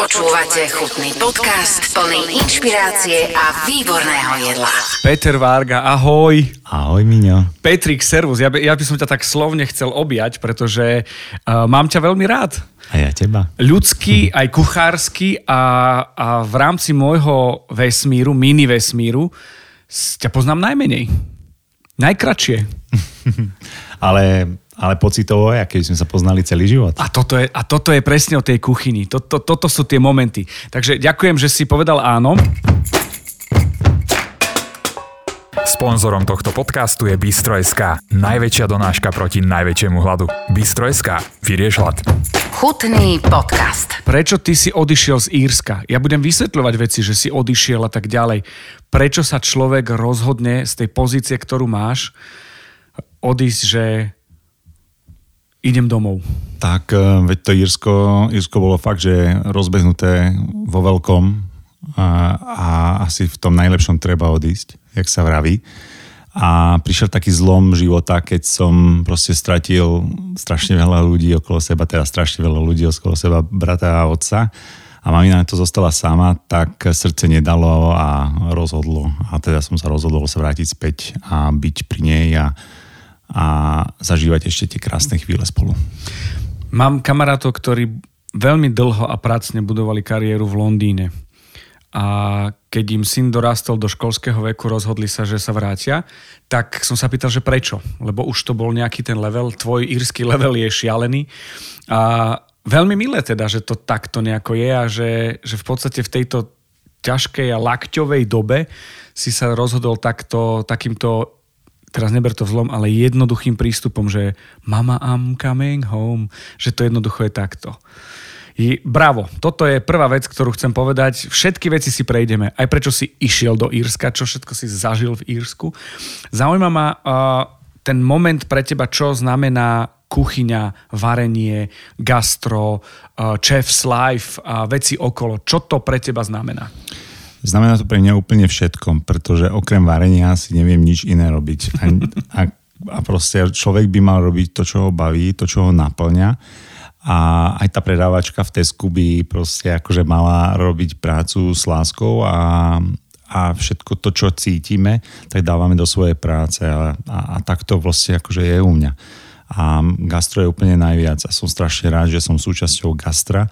Počúvate chutný podcast plný inšpirácie a výborného jedla. Peter Varga, ahoj. Ahoj, Miňo. Petrik, servus. Ja by, ja by som ťa tak slovne chcel objať, pretože uh, mám ťa veľmi rád. A ja teba. Ľudský, aj kuchársky a, a v rámci môjho vesmíru, mini vesmíru, ťa poznám najmenej. Najkračšie. ale ale pocitovo je, keď sme sa poznali celý život. A toto je, a toto je presne o tej kuchyni. Toto, toto sú tie momenty. Takže ďakujem, že si povedal áno. Sponzorom tohto podcastu je Bistro.sk, najväčšia donáška proti najväčšiemu hladu. Bistro.sk, vyrieš hlad. Chutný podcast. Prečo ty si odišiel z Írska? Ja budem vysvetľovať veci, že si odišiel a tak ďalej. Prečo sa človek rozhodne z tej pozície, ktorú máš, odísť, že idem domov. Tak, e, veď to Írsko, Írsko bolo fakt, že rozbehnuté vo veľkom a, a asi v tom najlepšom treba odísť, jak sa vraví. A prišiel taký zlom života, keď som proste stratil strašne veľa ľudí okolo seba, teda strašne veľa ľudí okolo seba, brata a otca. A mamina to zostala sama, tak srdce nedalo a rozhodlo. A teda som sa rozhodol sa vrátiť späť a byť pri nej a a zažívať ešte tie krásne chvíle spolu. Mám kamarátov, ktorí veľmi dlho a pracne budovali kariéru v Londýne. A keď im syn dorastol do školského veku, rozhodli sa, že sa vrátia, tak som sa pýtal, že prečo? Lebo už to bol nejaký ten level, tvoj írsky level je šialený. A veľmi milé teda, že to takto nejako je a že, že v podstate v tejto ťažkej a lakťovej dobe si sa rozhodol takto, takýmto teraz neber to vzlom, ale jednoduchým prístupom, že mama, I'm coming home, že to jednoducho je takto. I, bravo, toto je prvá vec, ktorú chcem povedať. Všetky veci si prejdeme, aj prečo si išiel do Írska, čo všetko si zažil v Írsku. Zaujíma ma uh, ten moment pre teba, čo znamená kuchyňa, varenie, gastro, uh, chef's life a veci okolo. Čo to pre teba znamená? Znamená to pre mňa úplne všetko, pretože okrem varenia si neviem nič iné robiť. A, a, a proste človek by mal robiť to, čo ho baví, to, čo ho naplňa. A aj tá predávačka v Tesku by proste akože mala robiť prácu s láskou a, a všetko to, čo cítime, tak dávame do svojej práce a, a, a tak to vlastne akože je u mňa. A gastro je úplne najviac a som strašne rád, že som súčasťou gastra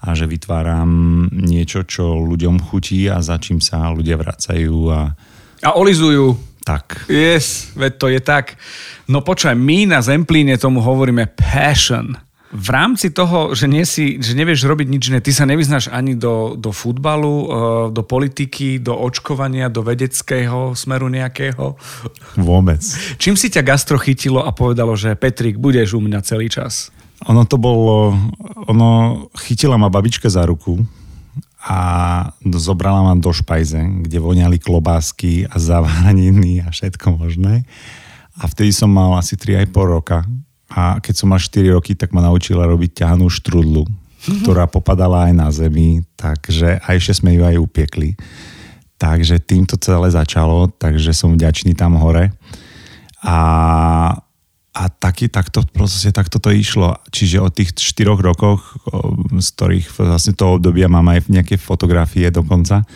a že vytváram niečo, čo ľuďom chutí a za čím sa ľudia vracajú. A, a olizujú. Tak. Yes, veď to je tak. No počkaj, my na Zemplíne tomu hovoríme passion. V rámci toho, že, nie si, že nevieš robiť nič iné, ty sa nevyznáš ani do, do futbalu, eh, do politiky, do očkovania, do vedeckého smeru nejakého? Vôbec. Čím si ťa gastro chytilo a povedalo, že Petrik, budeš u mňa celý čas? Ono to bolo, ono chytila ma babička za ruku a zobrala ma do špajze, kde voňali klobásky a zaváraniny a všetko možné. A vtedy som mal asi 3,5 roka a keď som mal 4 roky, tak ma naučila robiť ťahanú štrudlu, ktorá popadala aj na zemi, takže a ešte sme ju aj upiekli. Takže týmto celé začalo, takže som vďačný tam hore. A a taký, takto, proste takto to išlo. Čiže od tých 4 rokoch, z ktorých vlastne to obdobia mám aj nejaké fotografie dokonca,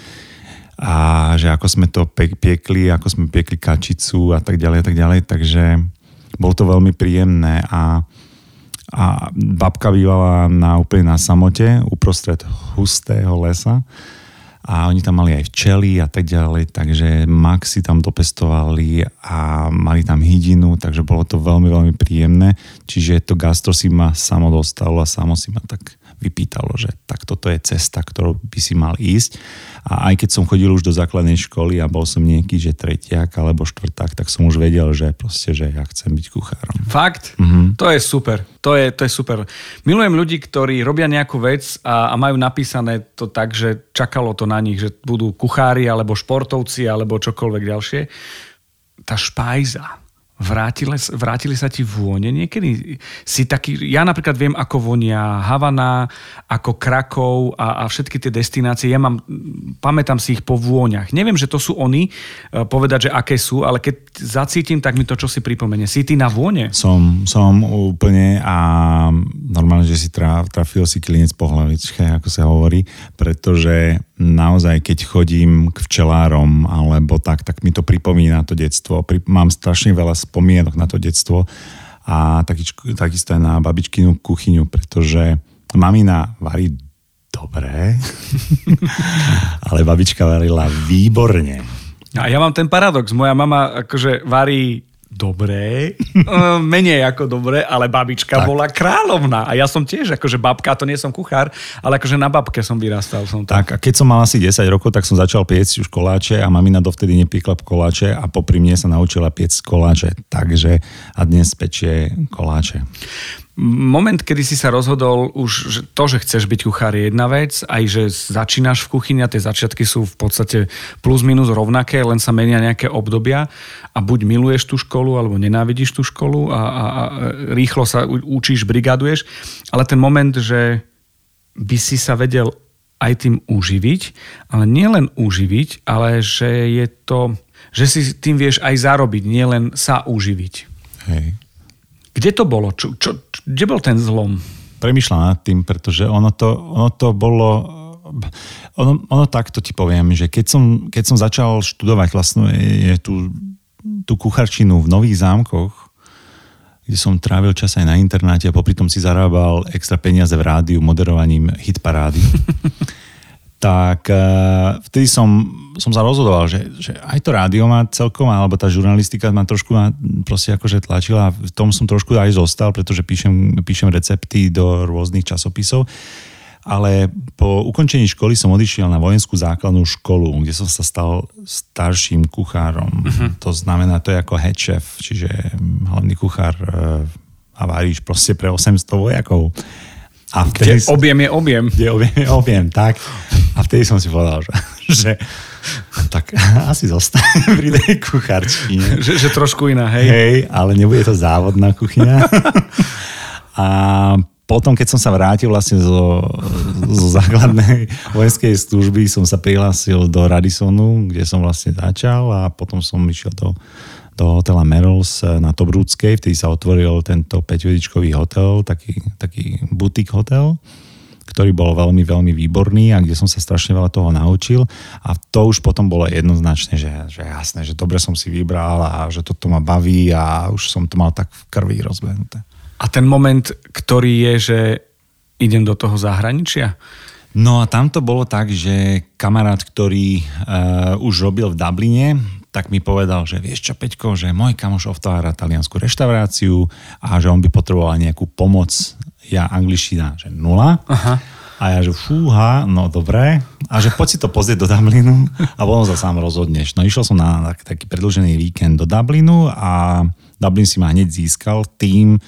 a že ako sme to piekli, ako sme piekli kačicu a tak ďalej a tak ďalej, takže bolo to veľmi príjemné. A, a babka bývala na, úplne na samote uprostred hustého lesa a oni tam mali aj včely a tak ďalej, takže maxi tam dopestovali a mali tam hydinu, takže bolo to veľmi, veľmi príjemné. Čiže to gastro si ma samo dostalo a samo si ma tak vypýtalo, že tak toto je cesta, ktorou by si mal ísť. A aj keď som chodil už do základnej školy a bol som nejaký, že tretiak alebo štvrták, tak som už vedel, že proste, že ja chcem byť kuchárom. Fakt? Mm-hmm. To je super. To je, to je super. Milujem ľudí, ktorí robia nejakú vec a, a majú napísané to tak, že čakalo to na nich, že budú kuchári alebo športovci alebo čokoľvek ďalšie. Tá špajza, vrátili, vrátili sa ti vône niekedy? Si taký, ja napríklad viem, ako vonia Havana, ako Krakov a, a všetky tie destinácie. Ja mám, pamätám si ich po vôňach. Neviem, že to sú oni, e, povedať, že aké sú, ale keď zacítim, tak mi to čo si pripomenie. Si ty na vône? Som, som úplne a normálne, že si traf, trafil si klinec po hlavičke, ako sa hovorí, pretože naozaj, keď chodím k včelárom alebo tak, tak mi to pripomína to detstvo. Mám strašne veľa spomienok na to detstvo a takisto aj na babičkinu kuchyňu, pretože mamina varí dobre, ale babička varila výborne. A ja mám ten paradox. Moja mama akože varí dobré, eh, menej ako dobré, ale babička tak. bola kráľovná. A ja som tiež, akože babka, to nie som kuchár, ale akože na babke som vyrastal. Som tak. tak, a keď som mal asi 10 rokov, tak som začal piecť už koláče a mamina dovtedy nepiekla koláče a popri mne sa naučila piecť koláče. Takže a dnes pečie koláče moment, kedy si sa rozhodol už, že to, že chceš byť kuchár je jedna vec, aj že začínaš v kuchyni a tie začiatky sú v podstate plus minus rovnaké, len sa menia nejaké obdobia a buď miluješ tú školu, alebo nenávidíš tú školu a, a, a rýchlo sa učíš, brigaduješ, ale ten moment, že by si sa vedel aj tým uživiť, ale nielen uživiť, ale že je to, že si tým vieš aj zarobiť, nielen sa uživiť. Hej. Kde to bolo? Čo, čo, kde bol ten zlom? Premýšľam nad tým, pretože ono to, ono to bolo... Ono, ono takto ti poviem, že keď som, keď som začal študovať vlastne je tú, tú kucharčinu v Nových zámkoch, kde som trávil čas aj na internáte a popri tom si zarábal extra peniaze v rádiu moderovaním hitparády. tak uh, vtedy som, som sa rozhodoval, že, že aj to rádio má celkom, alebo tá žurnalistika ma trošku ma proste akože tlačila. V tom som trošku aj zostal, pretože píšem, píšem recepty do rôznych časopisov. Ale po ukončení školy som odišiel na vojenskú základnú školu, kde som sa stal starším kuchárom. Uh-huh. To znamená, to je ako head chef, čiže hlavný kuchár uh, a varíš proste pre 800 vojakov. A vtedy, kde objem je objem. Kde objem je objem, tak. A vtedy som si povedal, že, že tak asi zostane pri tej kuchárčine. Že, že trošku iná, hej? Hej, ale nebude to závodná kuchyňa. A potom, keď som sa vrátil vlastne zo, zo základnej vojenskej služby, som sa prihlásil do Radisonu, kde som vlastne začal a potom som išiel do do hotela Merrills eh, na Tobrúckej, vtedy sa otvoril tento 5 hotel, taký, taký butik hotel, ktorý bol veľmi, veľmi výborný a kde som sa strašne veľa toho naučil a to už potom bolo jednoznačné, že, že jasné, že dobre som si vybral a že toto ma baví a už som to mal tak v krvi rozbehnuté. A ten moment, ktorý je, že idem do toho zahraničia? No a tam to bolo tak, že kamarát, ktorý uh, už robil v Dubline, tak mi povedal, že vieš čo, Peťko, že môj kamoš otvára taliansku reštauráciu a že on by potreboval nejakú pomoc. Ja angličtina, že nula. Aha. A ja, že fúha, no dobré. A že poď si to pozrieť do Dublinu a potom sa sám rozhodneš. No išiel som na taký predlžený víkend do Dublinu a Dublin si ma hneď získal tým,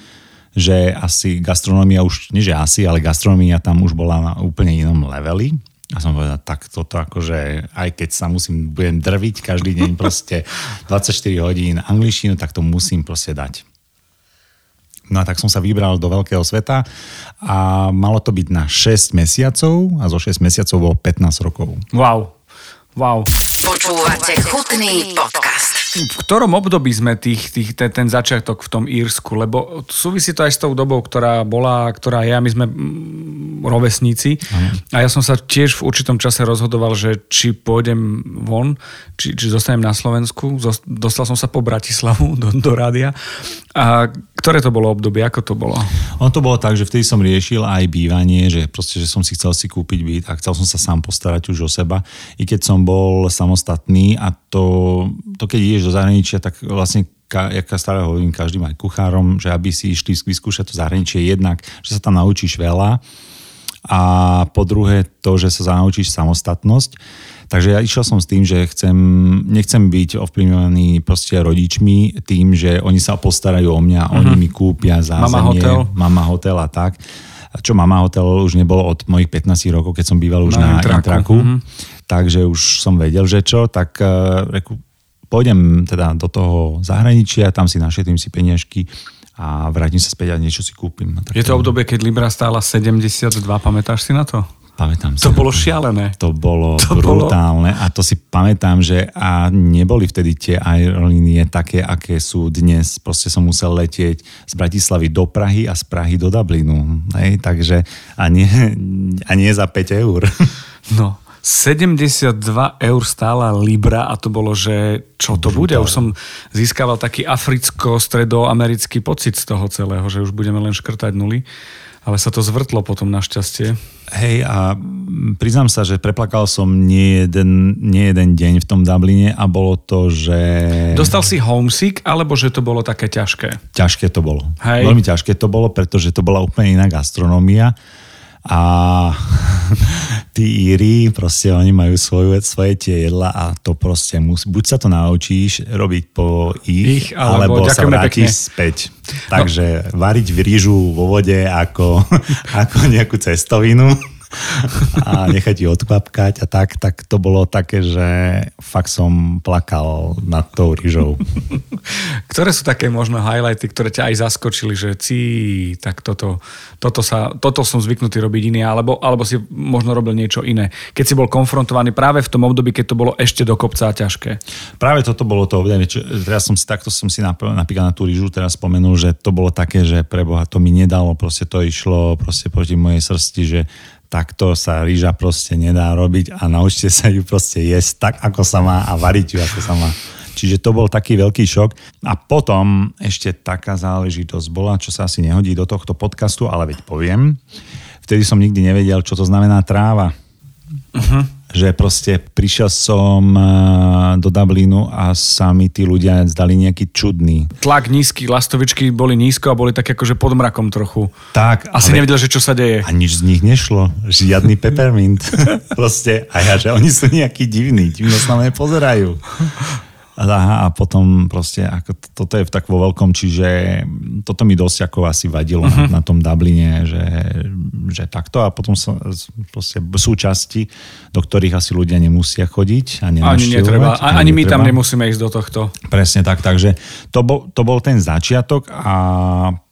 že asi gastronomia už, nie že asi, ale gastronomia tam už bola na úplne inom leveli a som povedal, tak toto akože, aj keď sa musím, budem drviť každý deň proste 24 hodín angličtinu, tak to musím proste dať. No a tak som sa vybral do veľkého sveta a malo to byť na 6 mesiacov a zo 6 mesiacov bolo 15 rokov. Wow, wow. Počúvate chutný podcast v ktorom období sme tých, tých, ten, ten začiatok v tom Írsku? Lebo súvisí to aj s tou dobou, ktorá bola, ktorá je, a my sme mm, rovesníci. Ano. A ja som sa tiež v určitom čase rozhodoval, že či pôjdem von, či, či zostanem na Slovensku. Dostal som sa po Bratislavu do, do rádia. A ktoré to bolo obdobie? Ako to bolo? Ono to bolo tak, že vtedy som riešil aj bývanie, že proste, že som si chcel si kúpiť byt a chcel som sa sám postarať už o seba. I keď som bol samostatný a to, to keď ideš do zahraničia, tak vlastne ka, jaká stále hovorím každým aj kuchárom, že aby si išli vyskúšať to zahraničie jednak, že sa tam naučíš veľa a po druhé to, že sa naučíš samostatnosť. Takže ja išiel som s tým, že chcem, nechcem byť ovplyvňovaný proste rodičmi tým, že oni sa postarajú o mňa, uh-huh. oni mi kúpia zázemie, mama hotel. mama hotel a tak. Čo mama hotel už nebolo od mojich 15 rokov, keď som býval už na, na intraku. intraku. Uh-huh. Takže už som vedel, že čo, tak uh, reku, pôjdem teda do toho zahraničia, tam si našetrím si peniažky a vrátim sa späť a niečo si kúpim. Tak je to obdobie, keď Libra stála 72, pamätáš si na to? Pamätám si. To bolo šialené. To bolo to brutálne bolo... a to si pamätám, že a neboli vtedy tie aerolínie také, aké sú dnes. Proste som musel letieť z Bratislavy do Prahy a z Prahy do Dublinu. Hej, takže a nie, a nie za 5 eur. No, 72 eur stála Libra a to bolo, že čo to bude? Už som získaval taký africko-stredoamerický pocit z toho celého, že už budeme len škrtať nuly. Ale sa to zvrtlo potom našťastie. Hej, a priznám sa, že preplakal som nie jeden, nie jeden deň v tom Dubline a bolo to, že... Dostal si homesick, alebo že to bolo také ťažké? Ťažké to bolo. Hej. Veľmi ťažké to bolo, pretože to bola úplne iná gastronómia a tí Íri, proste oni majú svoju, svoje tie jedla a to proste musí, buď sa to naučíš robiť po ich, ich alebo, alebo sa vrátiš pekne. späť. Takže no. variť v rýžu vo vode ako, ako nejakú cestovinu a nechať ju odkvapkať a tak, tak to bolo také, že fakt som plakal nad tou rýžou. Ktoré sú také možno highlighty, ktoré ťa aj zaskočili, že cí, tak toto, toto, sa, toto som zvyknutý robiť iný, alebo, alebo si možno robil niečo iné. Keď si bol konfrontovaný práve v tom období, keď to bolo ešte do kopca a ťažké. Práve toto bolo to, čo, teraz som si takto som si napríklad na tú rýžu teraz spomenul, že to bolo také, že preboha to mi nedalo, proste to išlo proste proti mojej srsti, že takto sa rýža proste nedá robiť a naučte sa ju proste jesť tak, ako sa má a variť ju, ako sa má. Čiže to bol taký veľký šok. A potom ešte taká záležitosť bola, čo sa asi nehodí do tohto podcastu, ale veď poviem. Vtedy som nikdy nevedel, čo to znamená tráva. Uh-huh že proste prišiel som eh, do Dublinu a sa mi tí ľudia zdali nejaký čudný. Tlak nízky, lastovičky boli nízko a boli tak akože pod mrakom trochu. Tak. Asi ale... nevedel, že čo sa deje. A nič z nich nešlo. Žiadny peppermint. proste. A ja, že oni sú nejakí divní. Divno sa na pozerajú. Aha, a potom proste, ako toto je tak vo veľkom, čiže toto mi dosť ako asi vadilo uh-huh. na, mhm. na tom Dubline, že, že takto a potom sa, proste súčasti, do ktorých asi ľudia nemusia chodiť a Ani netreba, ani, ani my tam nemusíme ísť do tohto. Presne tak, takže to bol, to bol ten začiatok a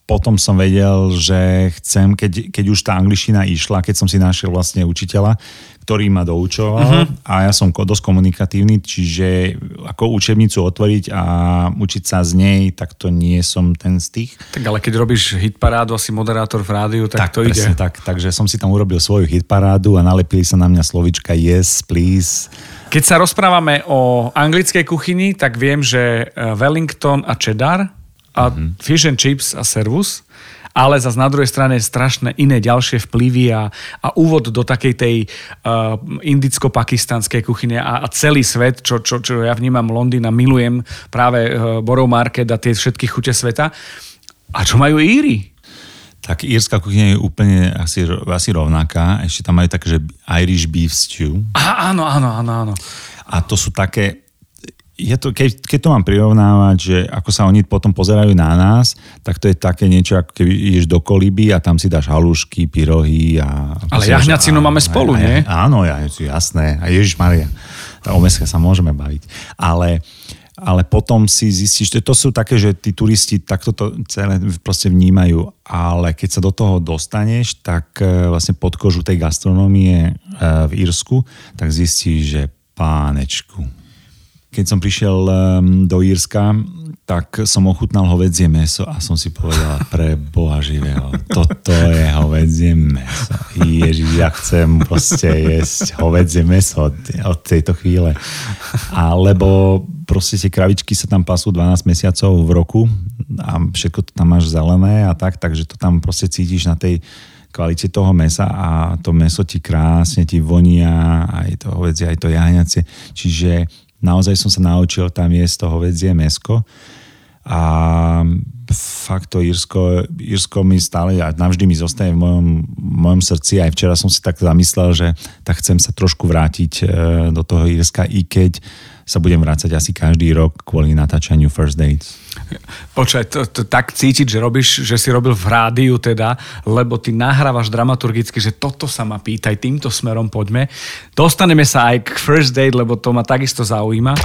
potom som vedel, že chcem, keď, keď už tá angličtina išla, keď som si našiel vlastne učiteľa, ktorý ma doučoval uh-huh. a ja som dosť komunikatívny, čiže ako učebnicu otvoriť a učiť sa z nej, tak to nie som ten z tých. Tak ale keď robíš hitparádu, asi moderátor v rádiu, tak, tak to presne, ide. Tak, takže som si tam urobil svoju hitparádu a nalepili sa na mňa slovička yes, please. Keď sa rozprávame o anglickej kuchyni, tak viem, že eh, Wellington a cheddar a uh-huh. fish and chips a servus ale zase na druhej strane strašné iné ďalšie vplyvy a, a úvod do takej tej uh, indicko-pakistanskej kuchyne a, a celý svet, čo, čo, čo ja vnímam Londýn a milujem práve uh, Borough Market a tie všetky chute sveta. A čo majú Íry? Tak írska kuchyňa je úplne asi, asi rovnaká. Ešte tam majú také, že Irish beef stew. Aha, áno, áno, áno, áno. A to sú také, je to, keď, keď to mám prirovnávať, že ako sa oni potom pozerajú na nás, tak to je také niečo, ako keď ideš do koliby a tam si dáš halušky, pyrohy a... Ale jahňacinu máme spolu, a, nie? Áno, ja, jasné. A Ježiš Maria, o meska sa môžeme baviť. Ale, ale potom si zistíš, že to sú také, že tí turisti takto to celé proste vnímajú, ale keď sa do toho dostaneš, tak e, vlastne pod kožu tej gastronómie e, v Írsku, tak zistíš, že pánečku, keď som prišiel um, do Írska, tak som ochutnal hovedzie meso a som si povedal, pre Boha živého, toto je hovedzie meso. Ježiš, ja chcem proste jesť hovedzie meso od, od tejto chvíle. A lebo proste tie kravičky sa tam pasú 12 mesiacov v roku a všetko to tam máš zelené a tak, takže to tam proste cítiš na tej kvalite toho mesa a to meso ti krásne ti vonia, aj to hovedzie, aj to jahňacie. Čiže naozaj som sa naučil tam jesť to hovedzie mesko. A fakt to Írsko, Írsko mi stále a navždy mi zostane v mojom, mojom srdci. Aj včera som si tak zamyslel, že tak chcem sa trošku vrátiť e, do toho Írska, i keď sa budem vrácať asi každý rok kvôli natáčaniu First Dates. Počkaj, to, to tak cítiť, že robíš, že si robil v rádiu teda, lebo ty nahrávaš dramaturgicky, že toto sa ma pýtaj, týmto smerom poďme. Dostaneme sa aj k first date, lebo to ma takisto zaujíma.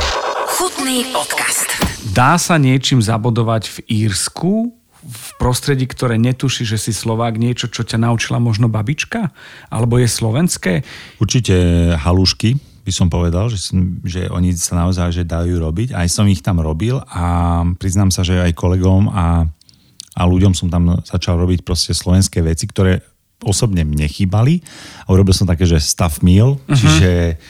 Chutný podcast. Dá sa niečím zabodovať v Írsku, v prostredí, ktoré netuší, že si Slovák, niečo, čo ťa naučila možno babička? Alebo je slovenské? Určite halušky, by som povedal, že, že oni sa naozaj že dajú robiť. Aj som ich tam robil a priznám sa, že aj kolegom a, a ľuďom som tam začal robiť proste slovenské veci, ktoré osobne mne chýbali. A urobil som také, že staff meal, uh-huh. čiže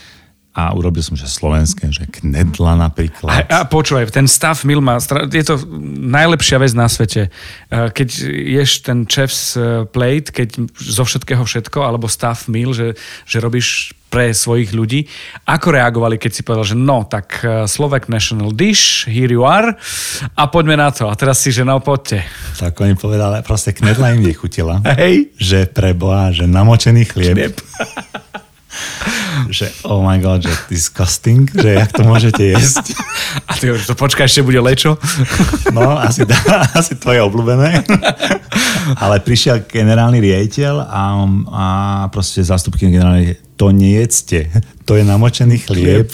a urobil som, že slovenské, že knedla napríklad. A, a počúvaj, ten stav mil má, je to najlepšia vec na svete. E, keď ješ ten chef's e, plate, keď zo všetkého všetko, alebo stav mil, že, že robíš pre svojich ľudí. Ako reagovali, keď si povedal, že no, tak e, Slovak National Dish, here you are a poďme na to. A teraz si, že no, poďte. Tak oni povedali, proste knedla im vychutila. Hej. Že preboha, že namočený chlieb. chlieb. že oh my god, že disgusting, že jak to môžete jesť. A ty to počkaj, ešte bude lečo? No, asi, asi to je obľúbené. Ale prišiel generálny riaditeľ a, a proste zástupky generálny to nejedzte, to je namočený chlieb.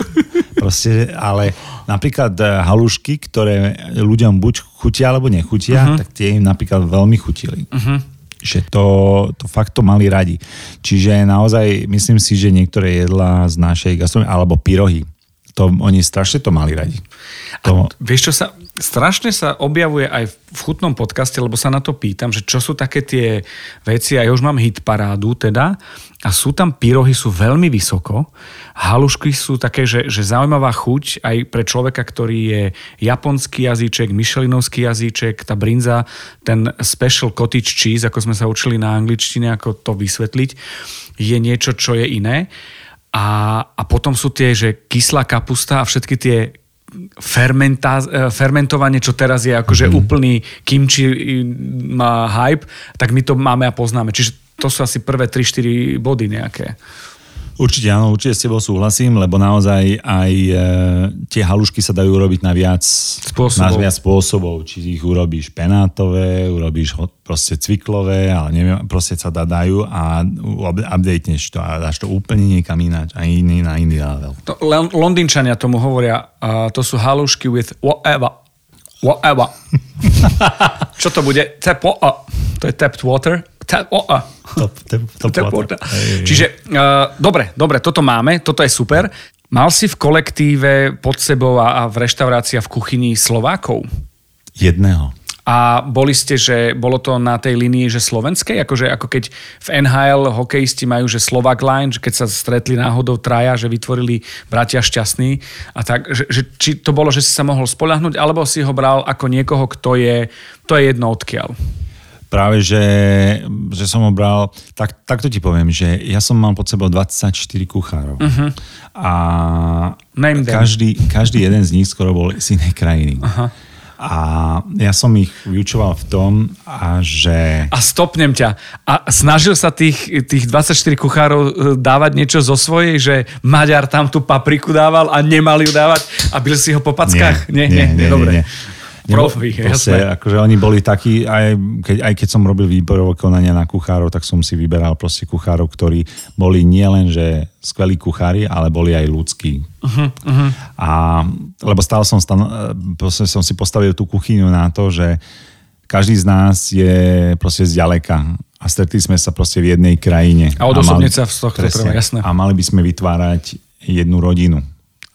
Proste, ale napríklad eh, halušky, ktoré ľuďom buď chutia alebo nechutia, uh-huh. tak tie im napríklad veľmi chutili. Uh-huh že to, to fakt to mali radi. Čiže naozaj myslím si, že niektoré jedlá z našej gastronomie, alebo pyrohy, to, oni strašne to mali radi. To... A vieš čo sa, strašne sa objavuje aj v chutnom podcaste, lebo sa na to pýtam, že čo sú také tie veci, a ja už mám hit parádu teda, a sú tam pyrohy, sú veľmi vysoko, halušky sú také, že, že zaujímavá chuť aj pre človeka, ktorý je japonský jazyček, myšelinovský jazyček, tá brinza, ten special cottage cheese, ako sme sa učili na angličtine, ako to vysvetliť, je niečo, čo je iné. A, a potom sú tie, že kyslá kapusta a všetky tie fermenta, e, fermentovanie, čo teraz je akože mm-hmm. úplný kimči má hype, tak my to máme a poznáme. Čiže to sú asi prvé 3-4 body nejaké. Určite áno, určite s tebou súhlasím, lebo naozaj aj e, tie halušky sa dajú urobiť na viac spôsobov. Na viac spôsobov. Či ich urobíš penátové, urobíš proste cviklové, ale neviem, proste sa dá, dajú a updateneš to a dáš to úplne niekam ináč a iný na iný level. To, Londýnčania tomu hovoria, uh, to sú halušky with whatever. Whatever. Čo to bude? Tap, uh, to je tapped water Top, top, top, top Čiže, uh, dobre, dobre, toto máme, toto je super. Mal si v kolektíve pod sebou a, a v reštaurácii v kuchyni Slovákov? Jedného. A boli ste, že bolo to na tej linii, že slovenskej? Akože, ako keď v NHL hokejisti majú, že Slovak Line, že keď sa stretli náhodou traja, že vytvorili bratia šťastní a tak, že, že, či to bolo, že si sa mohol spolahnuť, alebo si ho bral ako niekoho, kto je, to je jedno odkiaľ? Práve, že, že som ho bral, tak, takto ti poviem, že ja som mal pod sebou 24 kuchárov. Uh-huh. A každý, každý jeden z nich skoro bol z inej krajiny. Uh-huh. A ja som ich vyučoval v tom, a že... A stopnem ťa. A snažil sa tých, tých 24 kuchárov e, dávať niečo zo svojej, že Maďar tam tú papriku dával a nemal ju dávať a byl si ho po packách? Nie, nie, nie, nie, nie, dobre. nie. Profi, proste. Akože oni boli takí, aj keď, aj keď som robil výborové konania na kuchárov, tak som si vyberal proste kuchárov, ktorí boli nielen, že skvelí kuchári, ale boli aj ľudskí. Uh-huh, uh-huh. A, lebo stále som, stan, proste som si postavil tú kuchyňu na to, že každý z nás je proste z ďaleka a stretli sme sa proste v jednej krajine. A odosobniť sa z tohto presne, jasné. A mali by sme vytvárať jednu rodinu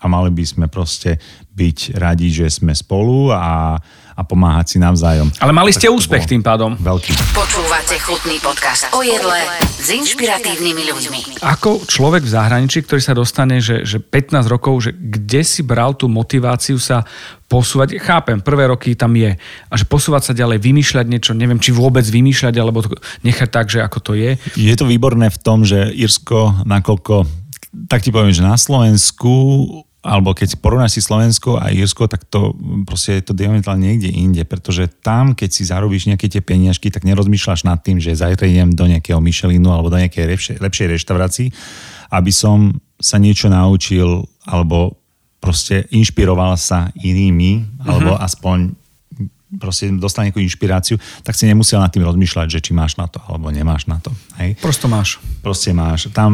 a mali by sme proste byť radi, že sme spolu a, a pomáhať si navzájom. Ale mali ste úspech tým pádom. Veľký. Počúvate chutný podcast o jedle s inšpiratívnymi ľuďmi. Ako človek v zahraničí, ktorý sa dostane, že, že 15 rokov, že kde si bral tú motiváciu sa posúvať, chápem, prvé roky tam je, a že posúvať sa ďalej, vymýšľať niečo, neviem, či vôbec vymýšľať, alebo to nechať tak, že ako to je. Je to výborné v tom, že Irsko, nakoľko, tak ti poviem, že na Slovensku alebo keď porovnáš si Slovensko a Irsko, tak to proste je to diametrálne niekde inde, pretože tam, keď si zarobíš nejaké tie peniažky, tak nerozmýšľaš nad tým, že zajtra idem do nejakého Michelinu alebo do nejakej lepšej, lepšej reštaurácii, aby som sa niečo naučil alebo proste inšpiroval sa inými, alebo uh-huh. aspoň proste dostal nejakú inšpiráciu, tak si nemusel nad tým rozmýšľať, že či máš na to alebo nemáš na to. Hej? Prosto máš. Proste máš. Tam,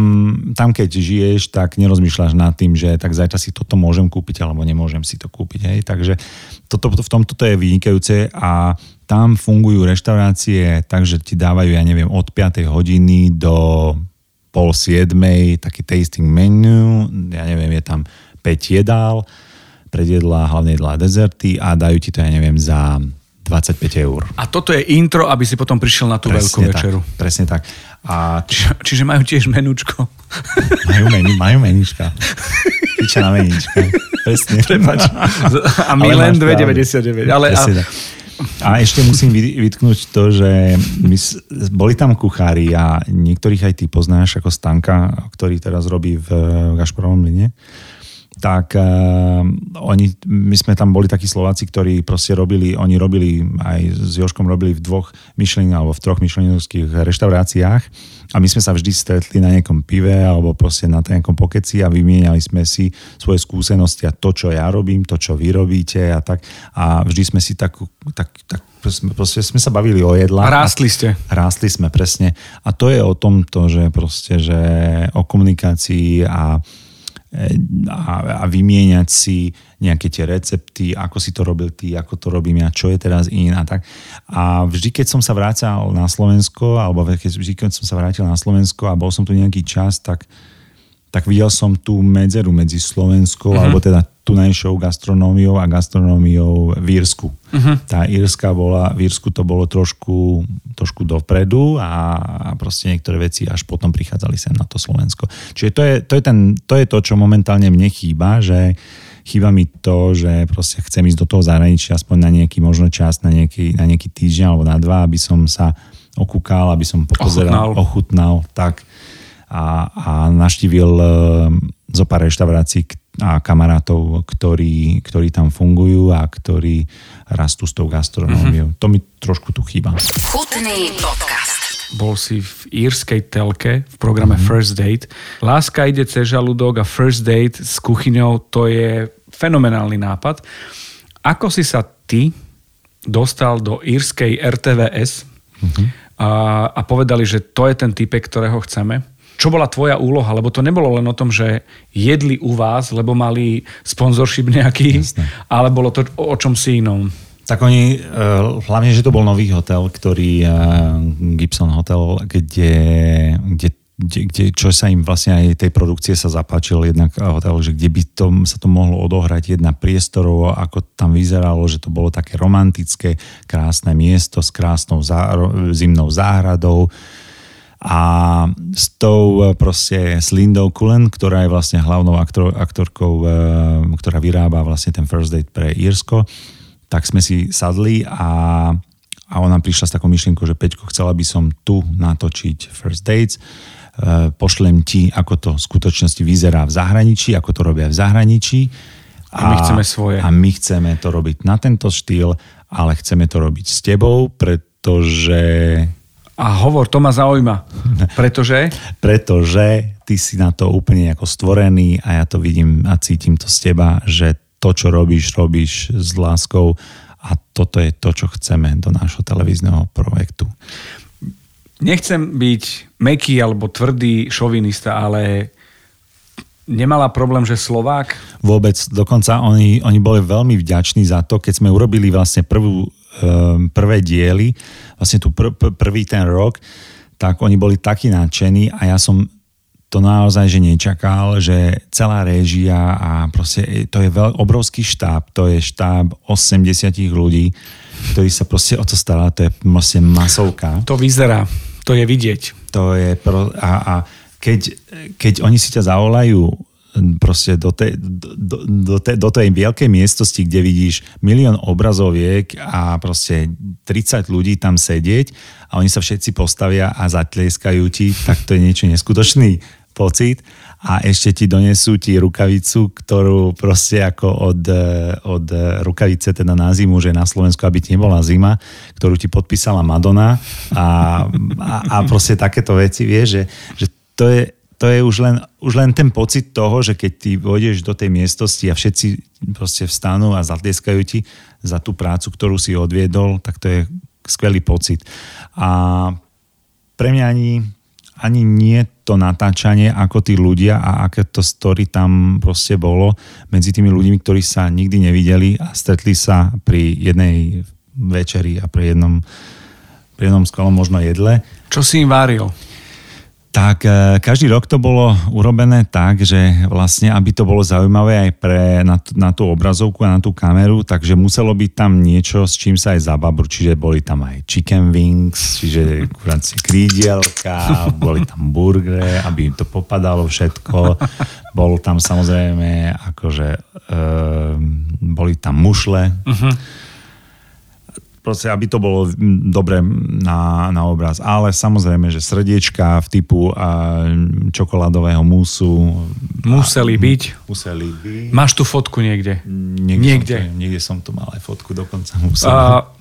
tam keď žiješ, tak nerozmýšľaš nad tým, že tak zajtra si toto môžem kúpiť alebo nemôžem si to kúpiť. Hej? Takže toto, v tomto to je vynikajúce a tam fungujú reštaurácie tak, že ti dávajú, ja neviem, od 5. hodiny do pol 7. taký tasting menu, ja neviem, je tam 5 jedál, predjedlá, hlavne jedlá a dezerty a dajú ti to, ja neviem, za 25 eur. A toto je intro, aby si potom prišiel na tú Presne veľkú tak, večeru. Presne tak. A Či, čiže majú tiež menúčko. majú, menu, majú menička. Piča na menička. Presne. Prepač. A my len máš pravdu. 2,99. Ale a, Presne tak. A ešte musím vy- vytknúť to, že my, boli tam kuchári a niektorých aj ty poznáš ako Stanka, ktorý teraz robí v Gašporovom mlyne tak uh, oni, my sme tam boli takí Slováci, ktorí proste robili, oni robili aj s Joškom robili v dvoch Michelin alebo v troch Michelinovských reštauráciách a my sme sa vždy stretli na nejakom pive alebo proste na nejakom pokeci a vymieniali sme si svoje skúsenosti a to, čo ja robím, to, čo vy robíte a tak a vždy sme si tak, tak, tak proste sme sa bavili o jedlách. a rástli ste. Rástli sme, presne. A to je o tomto, že proste, že o komunikácii a, a, a vymieňať si nejaké tie recepty, ako si to robil ty, ako to robím ja, čo je teraz in a tak. A vždy, keď som sa vrácal na Slovensko, alebo vždy, keď som sa vrátil na Slovensko a bol som tu nejaký čas, tak tak videl som tú medzeru medzi Slovenskou, mm-hmm. alebo teda tunajšou gastronómiou a gastronómiou v Írsku. Mm-hmm. Tá Írska bola, v Írsku to bolo trošku, trošku dopredu a, a proste niektoré veci až potom prichádzali sem na to Slovensko. Čiže to je to, je ten, to, je to čo momentálne mne chýba, že chýba mi to, že proste chcem ísť do toho zahraničia aspoň na nejaký možno čas, na nejaký, na nejaký týždeň alebo na dva, aby som sa okúkal, aby som popozeral, Ochutnal. ochutnal, tak a, a naštívil e, zo pár reštaurácií a kamarátov, ktorí, ktorí tam fungujú a ktorí rastú s tou gastronómiou. To mi trošku tu chýba. Chutný podcast. Bol si v írskej telke v programe mm-hmm. First Date. Láska ide cez žalúdok a First Date s kuchyňou, to je fenomenálny nápad. Ako si sa ty dostal do írskej RTVS mm-hmm. a, a povedali, že to je ten typek, ktorého chceme? Čo bola tvoja úloha? Lebo to nebolo len o tom, že jedli u vás, lebo mali sponsorship nejaký, Jasné. ale bolo to o, o čom si inom. Tak oni, eh, hlavne, že to bol nový hotel, ktorý, eh, Gibson Hotel, kde, kde, kde, kde čo sa im vlastne aj tej produkcie sa zapáčil jednak eh, hotel, že kde by to, sa to mohlo odohrať jedna priestorov, ako tam vyzeralo, že to bolo také romantické, krásne miesto s krásnou záro, zimnou záhradou a s tou e, proste s Lindou Cullen, ktorá je vlastne hlavnou aktor, aktorkou, e, ktorá vyrába vlastne ten First Date pre Írsko, tak sme si sadli a, a ona prišla s takou myšlienkou, že Peťko, chcela by som tu natočiť First Dates, E, pošlem ti, ako to v skutočnosti vyzerá v zahraničí, ako to robia v zahraničí. A my chceme svoje. A my chceme to robiť na tento štýl, ale chceme to robiť s tebou, pretože A hovor, to ma zaujíma. Pretože pretože ty si na to úplne ako stvorený a ja to vidím a cítim to z teba, že to, čo robíš, robíš s láskou a toto je to, čo chceme do nášho televízneho projektu. nechcem byť meký alebo tvrdý šovinista, ale nemala problém, že Slovák Vôbec, dokonca oni, oni boli veľmi vďační za to, keď sme urobili vlastne prvú, um, prvé diely, vlastne tu pr- pr- prvý ten rok, tak oni boli takí nadšení a ja som to naozaj že nečakal, že celá réžia a proste to je veľ, obrovský štáb, to je štáb 80 ľudí, ktorí sa proste o to stará, to je proste masovka. to vyzerá, to je vidieť. To je pro, a, a keď, keď oni si ťa zavolajú proste do, tej, do, do, tej, do tej veľkej miestnosti, kde vidíš milión obrazoviek a proste 30 ľudí tam sedieť a oni sa všetci postavia a zatlieskajú ti, tak to je niečo neskutočný pocit. A ešte ti donesú ti rukavicu, ktorú proste ako od, od rukavice teda na zimu, že na Slovensku, aby ti nebola zima, ktorú ti podpísala Madonna. A, a, a proste takéto veci, vieš, že, že to je, to je už len, už len ten pocit toho, že keď ty vojdeš do tej miestnosti a všetci proste vstanú a zatlieskajú ti za tú prácu, ktorú si odviedol, tak to je skvelý pocit. A pre mňa ani, ani nie to natáčanie, ako tí ľudia a aké to story tam proste bolo medzi tými ľuďmi, ktorí sa nikdy nevideli a stretli sa pri jednej večeri a pri jednom, pri jednom skvelom možno jedle. Čo si im váril? Tak e, každý rok to bolo urobené tak, že vlastne, aby to bolo zaujímavé aj pre, na, na tú obrazovku a na tú kameru, takže muselo byť tam niečo, s čím sa aj zababru, čiže boli tam aj chicken wings, čiže kurancie krídielka, boli tam burgery, aby to popadalo všetko. Bol tam samozrejme akože e, boli tam mušle. Uh-huh proste, aby to bolo dobre na, na obraz. Ale samozrejme, že srdiečka v typu a, čokoládového musu. Museli a, byť. Museli byť. Máš tu fotku niekde? Niekde. Niekde som, tu, niekde som tu mal aj fotku, dokonca musel. A,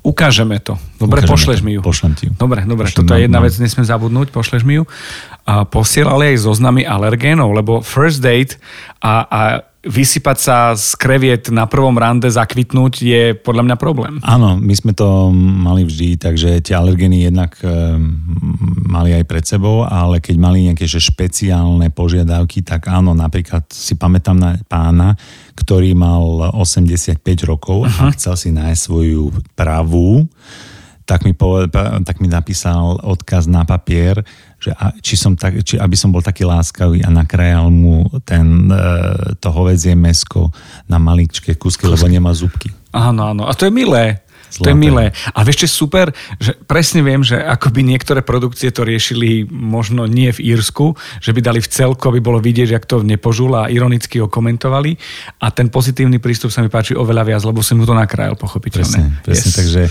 ukážeme to. Dobre, ukážeme pošleš to. mi ju. Pošlem ti ju. Dobre, dobre, Pošlem, toto je jedna vec, nesmiem zabudnúť, pošleš mi ju. A posielali aj zoznamy alergénov, lebo first date a, a vysypať sa z kreviet na prvom rande, zakvitnúť je podľa mňa problém. Áno, my sme to mali vždy, takže tie alergény jednak e, mali aj pred sebou, ale keď mali nejaké že špeciálne požiadavky, tak áno, napríklad si pamätám na pána, ktorý mal 85 rokov uh-huh. a chcel si nájsť svoju pravú, tak mi, povedal, tak mi napísal odkaz na papier, že a, či som tak, či, aby som bol taký láskavý a nakrajal mu ten, e, to hovedzie mesko na maličké kusky, lebo nemá zubky. Áno, áno. A to je milé. Zlaté. To je milé. A vieš, čo super, že presne viem, že akoby niektoré produkcie to riešili možno nie v Írsku, že by dali v celku, aby bolo vidieť, jak to nepožula a ironicky ho komentovali. A ten pozitívny prístup sa mi páči oveľa viac, lebo som mu to nakrájal, pochopiteľne. Presne, presne yes. takže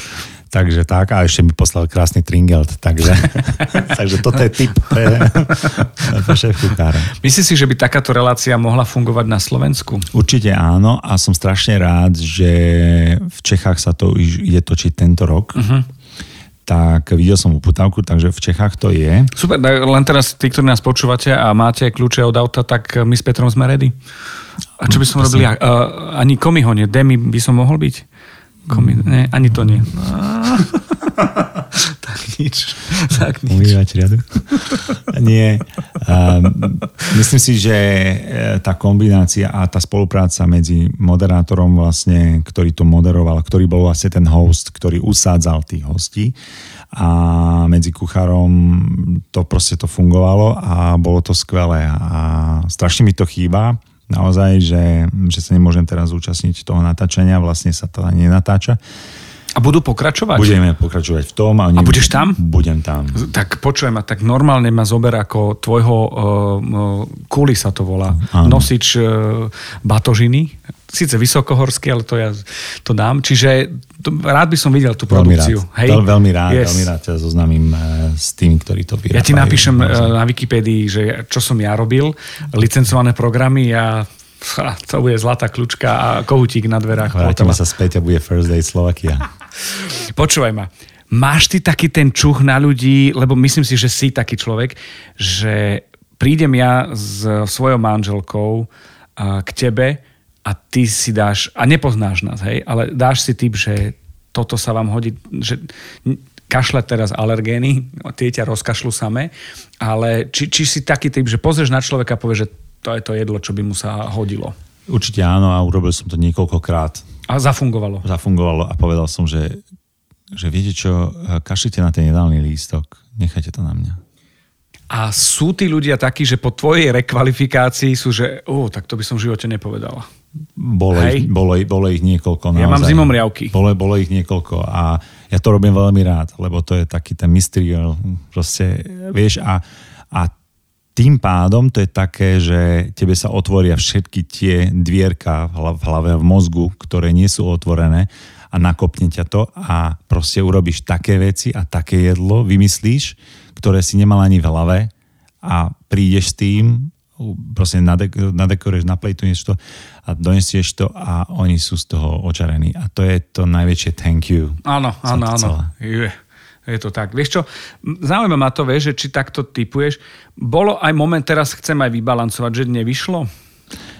Takže tak, a ešte mi poslal krásny tringelt, takže, takže toto je tip pre, pre šéf kuchára. Myslíš si, že by takáto relácia mohla fungovať na Slovensku? Určite áno a som strašne rád, že v Čechách sa to ide točiť tento rok. Uh-huh tak videl som uputavku, takže v Čechách to je. Super, len teraz tí, ktorí nás počúvate a máte kľúče od auta, tak my s Petrom sme ready. A čo by som robil? Uh, ani komiho nie, Demi by som mohol byť? Komi- ne, ani to nie. tak nič. Tak nič. Umývať riadu? nie. Um, myslím si, že e, tá kombinácia a tá spolupráca medzi moderátorom vlastne, ktorý to moderoval, ktorý bol vlastne ten host, ktorý usádzal tých hostí a medzi kuchárom to proste to fungovalo a bolo to skvelé a strašne mi to chýba naozaj, že, že sa nemôžem teraz zúčastniť toho natáčania, vlastne sa to ani nenatáča. A budú pokračovať? Budeme pokračovať v tom. A, a budeš tam? Budem tam. Tak počujem, a tak normálne ma zober ako tvojho uh, kuli sa to volá. Áno. Nosič uh, batožiny. Síce vysokohorský, ale to ja to dám. Čiže to, rád by som videl tú produkciu. Veľmi rád, Hej? Veľ, veľmi rád, yes. veľmi rád ťa zoznamím s tými, ktorí to vyrábajú. Ja ti napíšem na Wikipédii, že čo som ja robil, licencované programy, ja Ha, to bude zlatá kľúčka a kohutík na dverách. Vrátime sa späť a bude First Day Slovakia. Počúvaj ma. Máš ty taký ten čuch na ľudí, lebo myslím si, že si taký človek, že prídem ja s svojou manželkou k tebe a ty si dáš, a nepoznáš nás, hej, ale dáš si typ, že toto sa vám hodí, že kašľať teraz alergény, tie ťa rozkašľú samé, ale či, či si taký typ, že pozrieš na človeka a povieš, že to je to jedlo, čo by mu sa hodilo. Určite áno a urobil som to niekoľkokrát. A zafungovalo. Zafungovalo a povedal som, že, že viete čo, kašlite na ten jedálny lístok, nechajte to na mňa. A sú tí ľudia takí, že po tvojej rekvalifikácii sú, že uh, tak to by som v živote nepovedal. Bolo, ich, bolo, bolo ich niekoľko. Ja naozaj. mám zimom riavky. Bolo, bolo ich niekoľko a ja to robím veľmi rád, lebo to je taký ten mystery, proste, vieš, a, a tým pádom to je také, že tebe sa otvoria všetky tie dvierka v hlave, v mozgu, ktoré nie sú otvorené a nakopne ťa to a proste urobíš také veci a také jedlo, vymyslíš, ktoré si nemal ani v hlave a prídeš s tým, proste nadek- nadekoruješ, naplejtuješ to a donesieš to a oni sú z toho očarení. A to je to najväčšie thank you. Áno, áno, áno. Je to tak. Vieš čo, zaujíma ma to, vieš, že či takto typuješ. Bolo aj moment, teraz chcem aj vybalancovať, že nevyšlo?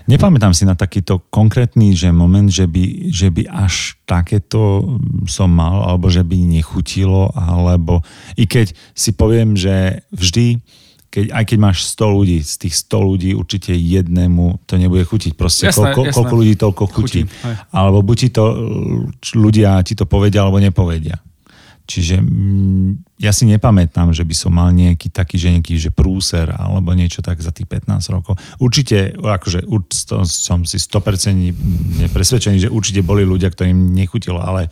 Nepamätám si na takýto konkrétny že moment, že by, že by až takéto som mal, alebo že by nechutilo, alebo i keď si poviem, že vždy keď, aj keď máš 100 ľudí, z tých 100 ľudí určite jednému to nebude chutiť. Proste jasné, koľko, jasné. koľko ľudí toľko chutí. Chutí, alebo buď ti to ľudia ti to povedia, alebo nepovedia. Čiže mm, ja si nepamätám, že by som mal nejaký taký, že nejaký že prúser alebo niečo tak za tých 15 rokov. Určite, akože som si 100% presvedčený, že určite boli ľudia, ktorým nechutilo, ale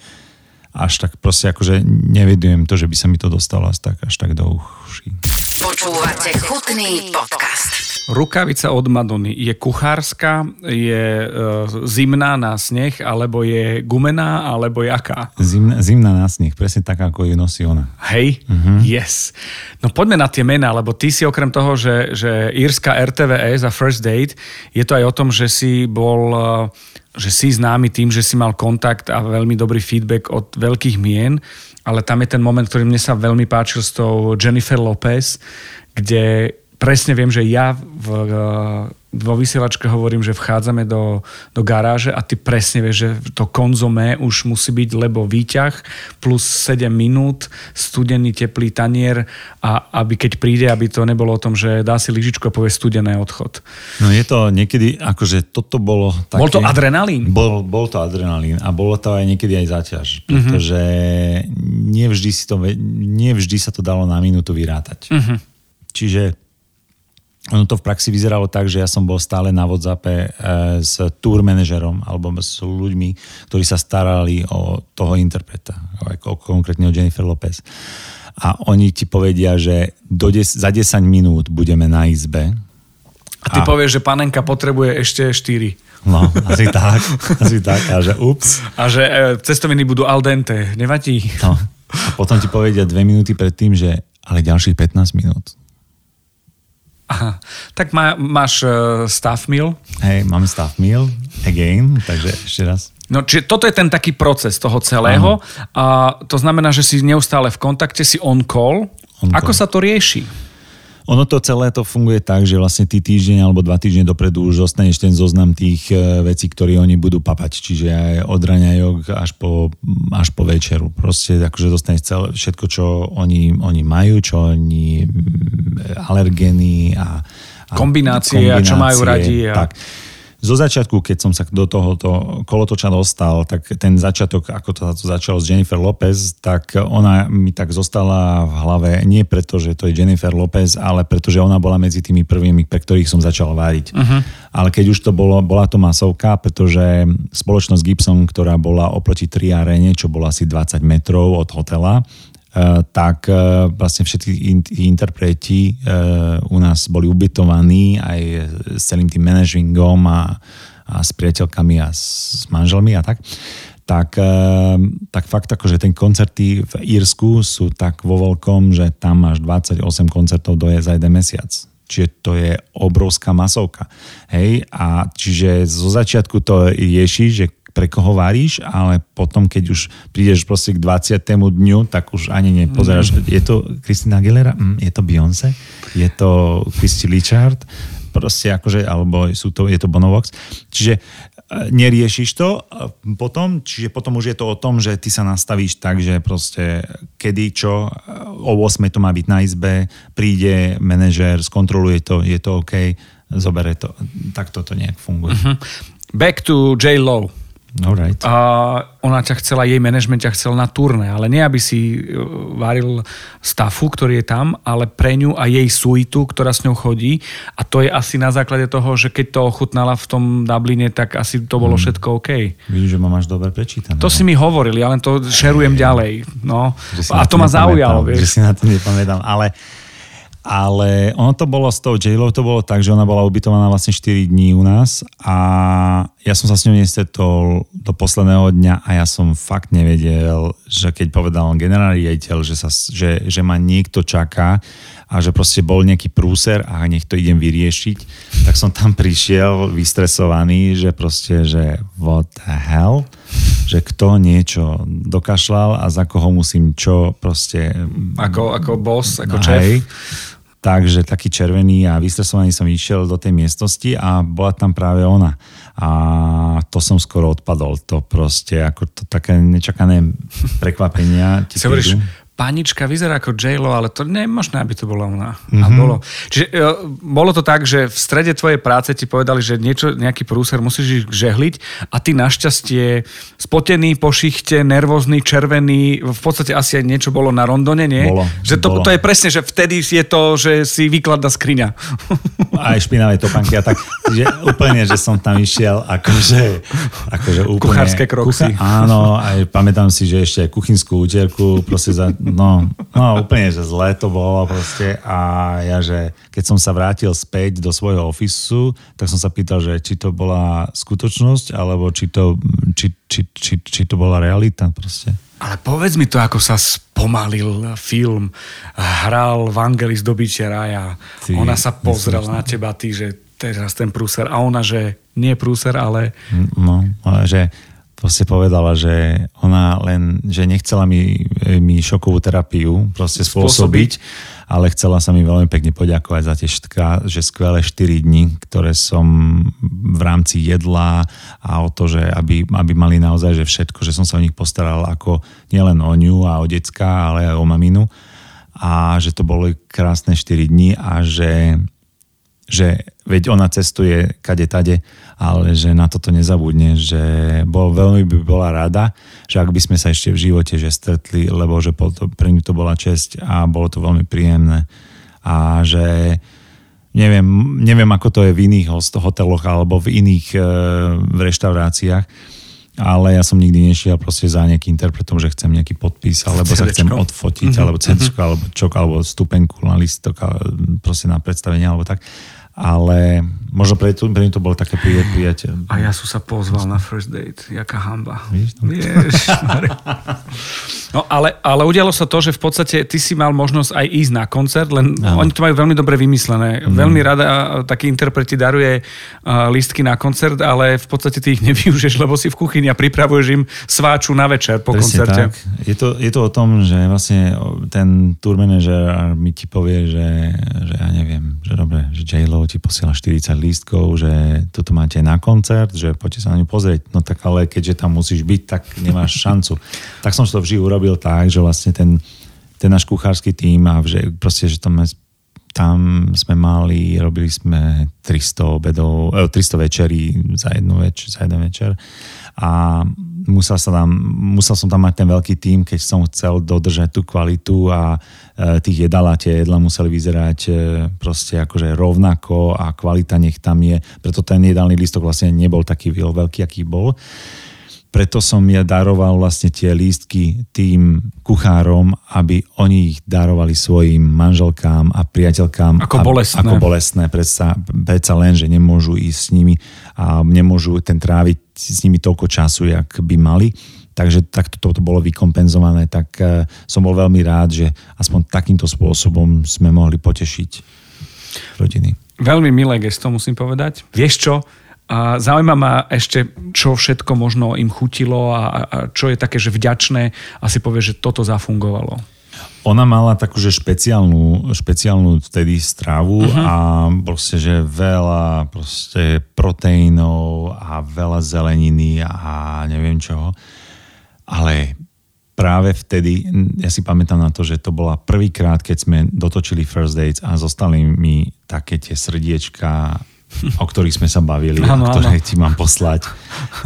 až tak proste akože nevedujem to, že by sa mi to dostalo až tak, až tak do uší. Počúvate chutný podcast. Rukavica od Madony je kuchárska, je e, zimná na sneh, alebo je gumená, alebo jaká? Zimná, zimná na sneh, presne tak, ako ju nosí ona. Hej, uh-huh. yes. No poďme na tie mená, lebo ty si okrem toho, že, že írska RTVE za First Date, je to aj o tom, že si bol že si známy tým, že si mal kontakt a veľmi dobrý feedback od veľkých mien, ale tam je ten moment, ktorý mne sa veľmi páčil s tou Jennifer Lopez, kde presne viem, že ja v, vo vysielačke hovorím, že vchádzame do, do garáže a ty presne vieš, že to konzomé už musí byť, lebo výťah plus 7 minút, studený teplý tanier a aby keď príde, aby to nebolo o tom, že dá si lyžičku a povie studené odchod. No je to niekedy, akože toto bolo také... Bol to adrenalín? Bol, bol to adrenalín a bolo to aj niekedy aj záťaž, pretože mm-hmm. nevždy, si to, nevždy sa to dalo na minútu vyrátať. Mm-hmm. Čiže ono to v praxi vyzeralo tak, že ja som bol stále na WhatsAppe e, s tour manažerom alebo s ľuďmi, ktorí sa starali o toho interpreta, ako konkrétne o Jennifer Lopez. A oni ti povedia, že do des- za 10 minút budeme na izbe. A ty a... povieš, že panenka potrebuje ešte 4. No, asi tak, asi tak. A že ups. A že e, cestoviny budú al dente, nevadí. No. A potom ti povedia dve minúty pred tým, že ale ďalších 15 minút Aha. Tak má, máš uh, staff meal? Hej, máme staff meal, again, takže ešte raz. No, čiže toto je ten taký proces toho celého Aha. a to znamená, že si neustále v kontakte, si on call. On Ako call. sa to rieši? Ono to celé to funguje tak, že vlastne ty týždeň alebo dva týždne dopredu už zostaneš ten zoznam tých e, vecí, ktoré oni budú papať. Čiže aj od raňajok až po, až po večeru. Proste akože dostaneš celé, všetko, čo oni, oni majú, čo oni alergény a, a kombinácie, kombinácie a čo majú radi. A... Tak zo začiatku, keď som sa do tohoto kolotoča dostal, tak ten začiatok, ako to, to začalo s Jennifer Lopez, tak ona mi tak zostala v hlave nie preto, že to je Jennifer Lopez, ale preto, že ona bola medzi tými prvými, pre ktorých som začal váriť. Uh-huh. Ale keď už to bolo, bola to masovka, pretože spoločnosť Gibson, ktorá bola oproti tri aréne, čo bola asi 20 metrov od hotela, tak eh, vlastne všetci interpreti eh, u nás boli ubytovaní aj s celým tým manažingom a, a s priateľkami a s manželmi a tak tak, tak fakt akože ten koncerty v Írsku sú tak vo veľkom, že tam máš 28 koncertov do za jeden mesiac. Čiže to je obrovská masovka. Hej, a čiže zo začiatku to rieši, že pre koho varíš, ale potom, keď už prídeš proste k 20. dňu, tak už ani nepozeráš. Mm. Je to Kristina Aguilera? Mm, je to Beyoncé? Je to Christy Richard? Proste akože, alebo sú to, je to Bonovox. Čiže e, neriešiš to potom, čiže potom už je to o tom, že ty sa nastavíš tak, že proste kedy, čo, e, o 8 to má byť na izbe, príde manažér, skontroluje to, je to OK, zobere to. Tak toto nejak funguje. Uh-huh. Back to J. Lowe. Alright. A ona ťa chcela, jej management ťa chcel na turné, ale nie aby si e, varil stafu, ktorý je tam, ale pre ňu a jej suitu, ktorá s ňou chodí. A to je asi na základe toho, že keď to ochutnala v tom Dubline, tak asi to bolo hmm. všetko OK. Vidíš, že ma máš dobre prečítané. To si mi hovoril, ja len to šerujem ďalej. No. A to ma zaujalo. Vieš. Že si na to nepamätám, ale ale ono to bolo s tou j to bolo tak, že ona bola ubytovaná vlastne 4 dní u nás a ja som sa s ňou nestretol do posledného dňa a ja som fakt nevedel, že keď povedal generálny riaditeľ, že, sa, že, že ma niekto čaká a že proste bol nejaký prúser a nech to idem vyriešiť, tak som tam prišiel vystresovaný, že proste, že what the hell? že kto niečo dokašľal a za koho musím čo proste... Ako, ako boss, ako Hej. šéf. Takže taký červený a vystresovaný som išiel do tej miestnosti a bola tam práve ona. A to som skoro odpadol. To proste ako to také nečakané prekvapenia. ti Si hovoríš. Panička vyzerá ako J-Lo, ale to nie je možné, aby to bola ona. Mm-hmm. A Mhm. bolo. Čiže e, bolo to tak, že v strede tvojej práce ti povedali, že niečo, nejaký prúser musíš ich žehliť a ty našťastie spotený, po šichte, nervózny, červený, v podstate asi aj niečo bolo na rondone, nie? Bolo, že to, bolo. to je presne, že vtedy je to, že si výkladná skriňa. aj špinavé topánky a tak. Že úplne, že som tam išiel akože, akože úplne... Kuchárske kroksy. áno, aj pamätám si, že ešte aj kuchynskú úterku, proste za, no, no úplne, že zlé to bolo proste a ja, že keď som sa vrátil späť do svojho ofisu, tak som sa pýtal, že či to bola skutočnosť, alebo či to, či, či, či, či to bola realita proste. Ale povedz mi to, ako sa spomalil film. Hral Vangelis do bytia raja. Ty, ona sa pozrela na teba, ty, že teraz ten prúser. A ona, že nie prúser, ale No, ale že proste povedala, že ona len, že nechcela mi, mi šokovú terapiu proste spôsobiť, ale chcela sa mi veľmi pekne poďakovať za tie štka, že skvelé 4 dni, ktoré som v rámci jedla a o to, že aby, aby mali naozaj že všetko, že som sa o nich postaral ako nielen o ňu a o decka, ale aj o maminu. A že to boli krásne 4 dni a že že veď ona cestuje kade tade, ale že na toto nezabudne, že bol, veľmi by bola rada, že ak by sme sa ešte v živote že stretli, lebo že to, pre ňu to bola česť a bolo to veľmi príjemné. A že neviem, neviem ako to je v iných hoteloch alebo v iných e, v reštauráciách, ale ja som nikdy nešiel proste za nejakým interpretom, že chcem nejaký podpis, alebo sa chcem odfotiť, alebo CD, alebo čo, alebo stupenku na listok, proste na predstavenie, alebo tak. Ale možno pre, to, pre to bolo také prija- priateľ. a ja som sa pozval na first date. Jaká hamba. Ježišmarja. No ale, ale udialo sa to, že v podstate ty si mal možnosť aj ísť na koncert, len Áno. oni to majú veľmi dobre vymyslené. Mhm. Veľmi rada taký interpret ti daruje uh, lístky na koncert, ale v podstate ty ich nevyužiješ, lebo si v kuchyni a pripravuješ im sváču na večer po Presne koncerte. tak. Je to, je to o tom, že vlastne ten tour manager mi ti povie, že, že ja neviem, že dobre, že J-Lo ti posiela 40 lístkov, že toto máte na koncert, že poďte sa na ňu pozrieť. No tak ale keďže tam musíš byť, tak nemáš šancu. tak som to vždy urobil tak, že vlastne ten, ten náš kuchársky tým a že proste, že tam tam sme mali, robili sme 300 obedov, eh, 300 večerí za, jednu več, za jeden večer a musel, sa tam, musel som tam mať ten veľký tým, keď som chcel dodržať tú kvalitu a e, tých jedál a tie jedla museli vyzerať e, proste akože rovnako a kvalita nech tam je. Preto ten jedálny listok vlastne nebol taký veľký, aký bol preto som ja daroval vlastne tie lístky tým kuchárom, aby oni ich darovali svojim manželkám a priateľkám. Ako bolestné. Ako bolestné, predsa, predsa len, že nemôžu ísť s nimi a nemôžu ten tráviť s nimi toľko času, jak by mali. Takže takto toto bolo vykompenzované, tak eh, som bol veľmi rád, že aspoň takýmto spôsobom sme mohli potešiť rodiny. Veľmi milé gesto, musím povedať. Vieš čo? A zaujíma ma ešte, čo všetko možno im chutilo a, a čo je také, že vďačné a si povie, že toto zafungovalo. Ona mala takú, že špeciálnu, špeciálnu vtedy stravu uh-huh. a proste, že veľa proste proteínov a veľa zeleniny a neviem čoho. Ale práve vtedy, ja si pamätám na to, že to bola prvýkrát, keď sme dotočili First Dates a zostali mi také tie srdiečka, o ktorých sme sa bavili, Áno, a ktoré áno. ti mám poslať.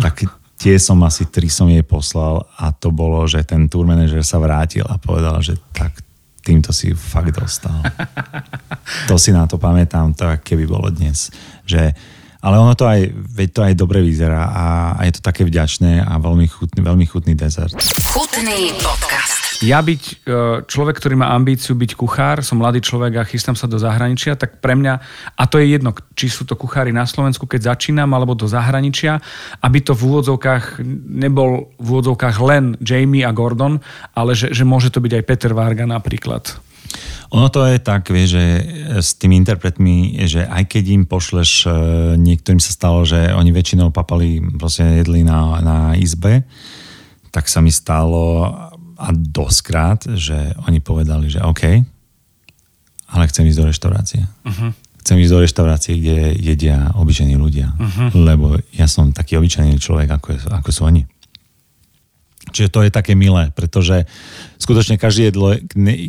Tak tie som asi tri som jej poslal a to bolo, že ten tour manager sa vrátil a povedal, že tak týmto si fakt dostal. to si na to pamätám, to keby bolo dnes. Že, ale ono to aj, veď to aj dobre vyzerá a, a je to také vďačné a veľmi chutný, veľmi chutný dezert. Chutný podcast. Ja byť e, človek, ktorý má ambíciu byť kuchár, som mladý človek a chystám sa do zahraničia, tak pre mňa, a to je jedno, či sú to kuchári na Slovensku, keď začínam, alebo do zahraničia, aby to v úvodzovkách nebol v úvodzovkách len Jamie a Gordon, ale že, že môže to byť aj Peter Varga napríklad. Ono to je tak, vie, že s tými interpretmi, že aj keď im pošleš, e, niektorým sa stalo, že oni väčšinou papali, proste jedli na, na izbe tak sa mi stalo a doskrát, že oni povedali, že OK, ale chcem ísť do reštaurácie. Uh-huh. Chcem ísť do reštaurácie, kde jedia obyčajní ľudia. Uh-huh. Lebo ja som taký obyčajný človek, ako, je, ako sú oni. Čiže to je také milé, pretože skutočne každé jedlo,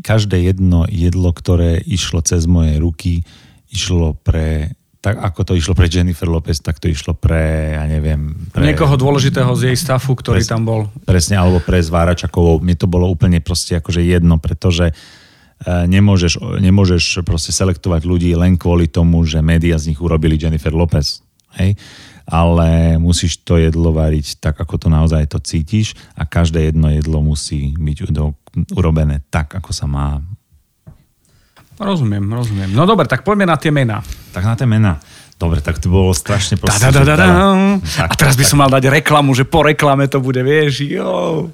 každé jedno jedlo, ktoré išlo cez moje ruky, išlo pre tak ako to išlo pre Jennifer Lopez, tak to išlo pre, ja neviem... Pre, Niekoho dôležitého z jej stafu, ktorý pres, tam bol. Presne, alebo pre zváračakovou. Mne to bolo úplne proste akože jedno, pretože uh, nemôžeš, nemôžeš proste selektovať ľudí len kvôli tomu, že médiá z nich urobili Jennifer Lopez. Hej? Ale musíš to jedlo variť tak, ako to naozaj to cítiš a každé jedno jedlo musí byť urobené tak, ako sa má Rozumiem, rozumiem. No dobre, tak poďme na tie mená. Tak na tie mená. Dobre, tak to bolo strašne proste. Da, da, da, da, da. A teraz by som mal dať reklamu, že po reklame to bude, vieš, jo.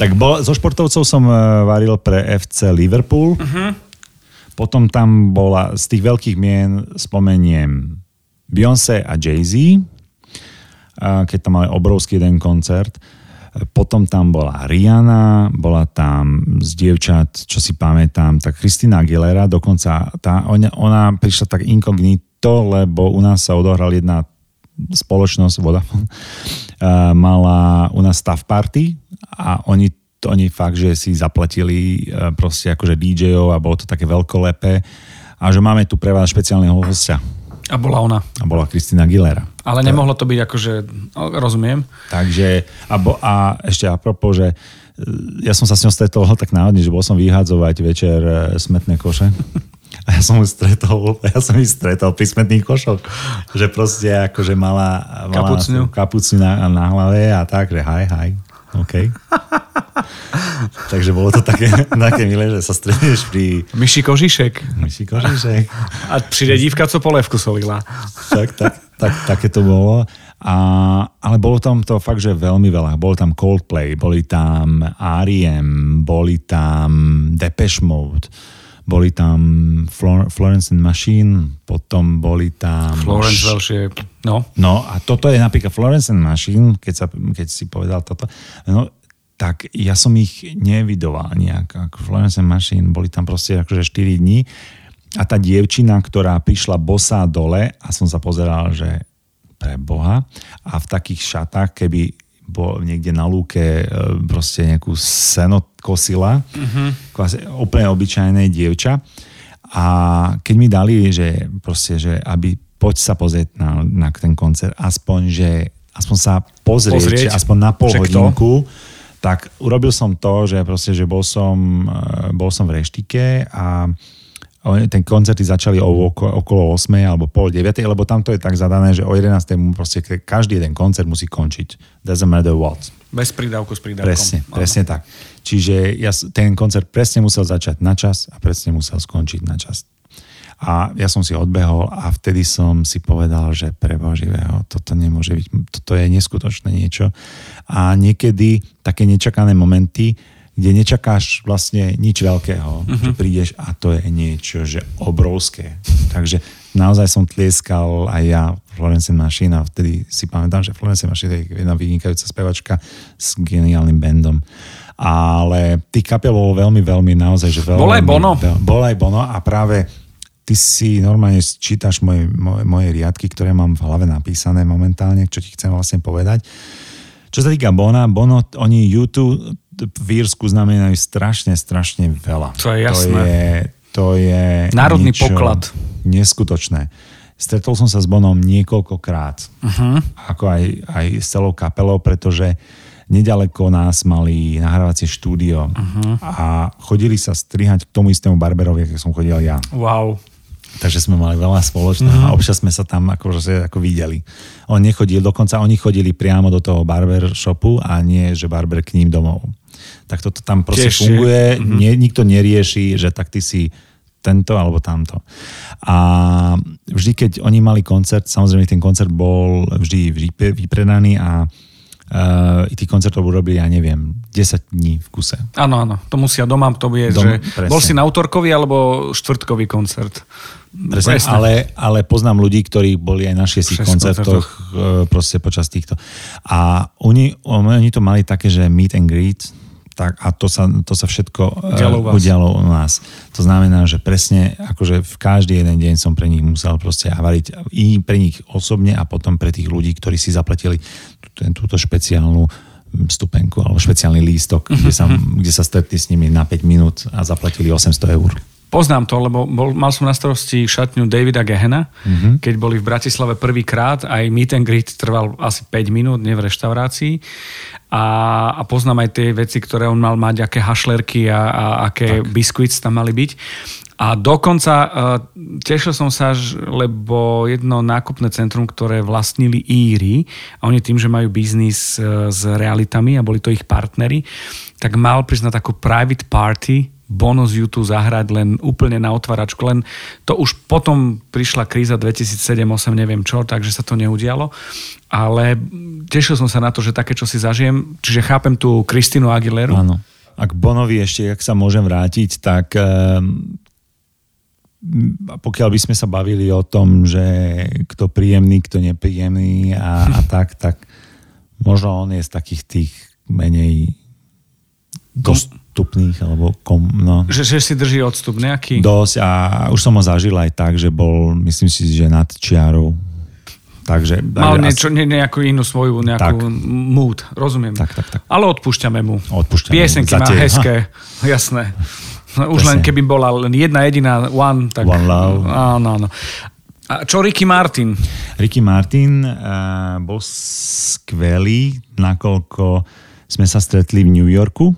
Tak bol, zo športovcov som e, varil pre FC Liverpool. Uh-huh. Potom tam bola, z tých veľkých mien spomeniem Beyoncé a Jay-Z, keď tam mali obrovský jeden koncert. Potom tam bola Rihanna, bola tam z dievčat, čo si pamätám, tak Kristina Aguilera, dokonca tá, ona, ona prišla tak inkognito, lebo u nás sa odohral jedna spoločnosť Vodafone, mala u nás staff party a oni oni fakt, že si zaplatili uh, proste akože DJ-ov a bolo to také veľkolepé a že máme tu pre vás špeciálneho hostia. A bola ona. A bola Kristina Aguilera. Ale nemohlo to byť akože, no, rozumiem. Takže, a, bo, a ešte apropo, že e, ja som sa s ňou stretol tak náhodne, že bol som vyhádzovať večer e, smetné koše. A ja som ju stretol, ja som ju stretol pri smetných košoch. Že proste akože mala, mala kapucňu, kapucňu na, na hlave a tak, že haj, haj. OK. Takže bolo to také, také milé, že sa stretneš pri... Myši Kožišek. Myši Kožišek. A přijde dívka, co polevku solila. Tak, tak, tak, také to bolo. A, ale bolo tam to fakt, že veľmi veľa. Bolo tam Coldplay, boli tam R.E.M., boli tam Depeche Mode, boli tam Flor- Florence and Machine, potom boli tam... Florence Welsh je... No. No a toto je napríklad Florence and Machine, keď, sa, keď si povedal toto. No, tak ja som ich nevidoval nejak. Ako Florence Machine, boli tam proste akože 4 dní. A tá dievčina, ktorá prišla bosá dole a som sa pozeral, že pre Boha. A v takých šatách, keby bol niekde na lúke e, proste nejakú seno kosila, uh-huh. úplne obyčajné dievča. A keď mi dali, že proste, že aby poď sa pozrieť na, na ten koncert, aspoň, že aspoň sa pozrieť, pozrieť. aspoň na pol hodinku, tak urobil som to, že proste, že bol som, e, bol som v reštike a ten koncerty začali okolo 8 alebo pol 9, lebo tam to je tak zadané, že o 11 proste každý jeden koncert musí končiť. Doesn't matter what. Bez prídavku s prídavkom. Presne, presne tak. Čiže ja, ten koncert presne musel začať na čas a presne musel skončiť na čas. A ja som si odbehol a vtedy som si povedal, že pre živého, toto nemôže byť, toto je neskutočné niečo. A niekedy také nečakané momenty, kde nečakáš vlastne nič veľkého, uh-huh. že prídeš a to je niečo, že obrovské. Takže naozaj som tlieskal aj ja Florence Machine a vtedy si pamätám, že Florence Machine je jedna vynikajúca spevačka s geniálnym bandom. Ale tých kapiel bolo veľmi, veľmi naozaj, že veľmi... Bol aj Bono. Bol aj Bono a práve ty si normálne čítaš moje, moje, moje riadky, ktoré mám v hlave napísané momentálne, čo ti chcem vlastne povedať. Čo sa týka Bona, Bono, oni YouTube v Írsku znamenajú strašne, strašne veľa. To je jasné. To je, to je Národný poklad. Neskutočné. Stretol som sa s Bonom niekoľkokrát. Uh-huh. Ako aj, aj s celou kapelou, pretože nedaleko nás mali nahrávacie štúdio uh-huh. a chodili sa strihať k tomu istému barberovi, ako som chodil ja. Wow. Takže sme mali veľa spoločného mm-hmm. a občas sme sa tam ako, že, ako videli. On nechodil, dokonca oni chodili priamo do toho barber shopu a nie, že barber k ním domov tak toto tam proste Tiež funguje, mm-hmm. nie, nikto nerieši, že tak ty si tento alebo tamto. A vždy, keď oni mali koncert, samozrejme ten koncert bol vždy vypredaný a uh, tých koncertov urobili, ja neviem, 10 dní v kuse. Áno, áno, to musia doma, to je, Dom- že presne. bol si na autorkový alebo štvrtkový koncert. Presne, Presne. ale, ale poznám ľudí, ktorí boli aj na šiestich Šiestich koncertoch e, proste počas týchto. A oni, oni to mali také, že meet and greet, tak, a to sa, to sa všetko e, Udialo u udialo u nás. To znamená, že presne akože v každý jeden deň som pre nich musel proste variť i pre nich osobne a potom pre tých ľudí, ktorí si zaplatili tú- túto špeciálnu stupenku alebo špeciálny lístok, kde sa, kde sa stretli s nimi na 5 minút a zaplatili 800 eur. Poznám to, lebo bol, mal som na starosti šatňu Davida Gehena, mm-hmm. keď boli v Bratislave prvýkrát, aj meet and greet trval asi 5 minút, nie v reštaurácii. A, a poznám aj tie veci, ktoré on mal mať, aké hašlerky a, a aké tak. biscuits tam mali byť. A dokonca uh, tešil som sa, lebo jedno nákupné centrum, ktoré vlastnili Íry, a oni tým, že majú biznis uh, s realitami a boli to ich partnery, tak mal prísť na takú private party Bono z YouTube zahrať len úplne na otváračku. Len to už potom prišla kríza 2007-2008, neviem čo, takže sa to neudialo. Ale tešil som sa na to, že také čo si zažijem. Čiže chápem tú Kristínu Aguileru. Áno. Ak Bonovi ešte, ak sa môžem vrátiť, tak um, pokiaľ by sme sa bavili o tom, že kto príjemný, kto nepríjemný a, a tak, tak možno on je z takých tých menej dostupných, alebo kom, no, Že, že si drží odstup nejaký. dosť a už som ho zažil aj tak, že bol, myslím si, že nad čiarou. Takže, Mal niečo, ne, nejakú inú svoju nejakú Tak. mood, rozumiem. Tak, tak, tak. Ale odpúšťame mu. Odpúšťame. Piesenky má hezké, jasné. No, Už len Presne. keby bola len jedna jediná One, tak... One Love. Áno, áno. A čo Ricky Martin? Ricky Martin uh, bol skvelý, nakoľko sme sa stretli v New Yorku,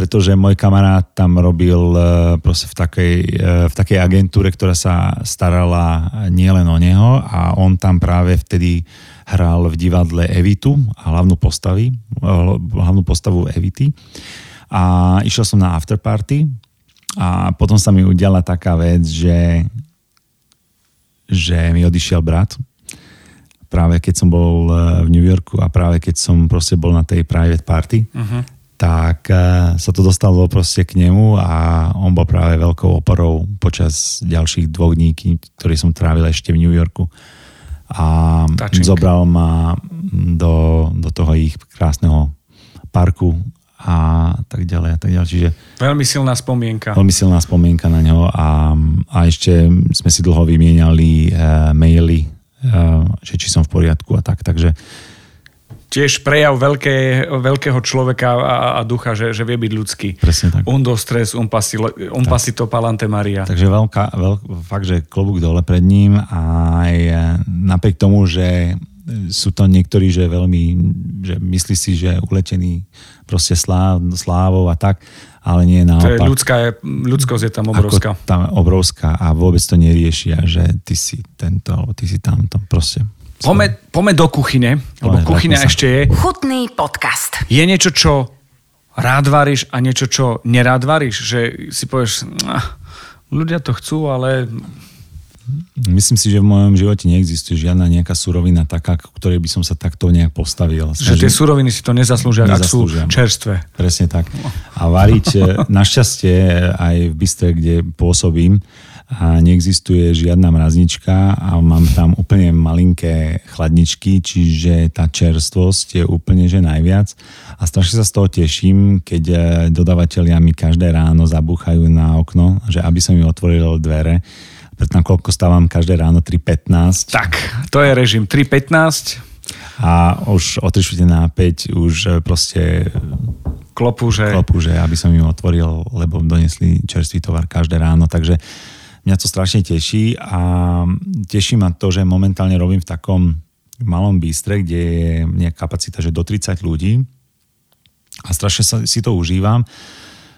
pretože môj kamarát tam robil uh, proste v takej, uh, v takej agentúre, ktorá sa starala nielen o neho a on tam práve vtedy hral v divadle Evitu a hlavnú, postavy, uh, hlavnú postavu Evity. A išiel som na afterparty a potom sa mi udiala taká vec, že že mi odišiel brat práve keď som bol v New Yorku a práve keď som proste bol na tej private party, uh-huh. Tak eh, sa to dostalo proste k nemu a on bol práve veľkou oporou počas ďalších dvoch dní, ktorý som trávil ešte v New Yorku. A Touching. zobral ma do, do toho ich krásneho parku a tak ďalej a tak ďalej. Čiže Veľmi silná spomienka. veľmi silná spomienka na ňo a, a ešte sme si dlho vymieniali uh, maily, uh, že či som v poriadku a tak, takže Tiež prejav veľké, veľkého človeka a, a ducha, že, že vie byť ľudský. presne tak. Undo stres, un pasito, un pasito palante Maria. Takže veľká, veľk, fakt, že klobúk dole pred ním a aj eh, napriek tomu, že sú to niektorí, že veľmi, že myslí si, že uletený proste sláv, slávou a tak, ale nie To je naopak. ľudská, ľudskosť je tam obrovská. Ako tam obrovská a vôbec to neriešia, že ty si tento, alebo ty si tamto, proste. Pome, pome do kuchyne, lebo Poďme, kuchyňa ešte je. Chutný podcast. Je niečo, čo rád varíš a niečo, čo nerád varíš? Že si povieš, "Ah, ľudia to chcú, ale Myslím si, že v mojom živote neexistuje žiadna nejaká surovina taká, k ktorej by som sa takto nejak postavil. že tie suroviny si to nezaslúžia, ak sú čerstvé. Presne tak. A variť, e, našťastie aj v bystre, kde pôsobím, a neexistuje žiadna mraznička a mám tam úplne malinké chladničky, čiže tá čerstvosť je úplne že najviac. A strašne sa z toho teším, keď e, dodavatelia mi každé ráno zabúchajú na okno, že aby som im otvoril dvere. Preto nakoľko stávam každé ráno? 3.15 Tak, to je režim. 3.15, a už o 3 čtvrte na 5 už e, proste klopu, že klopu, že aby som im otvoril, lebo donesli čerstvý tovar každé ráno, takže mňa to strašne teší a teší ma to, že momentálne robím v takom malom bystre, kde je nejaká kapacita, že do 30 ľudí a strašne sa, si to užívam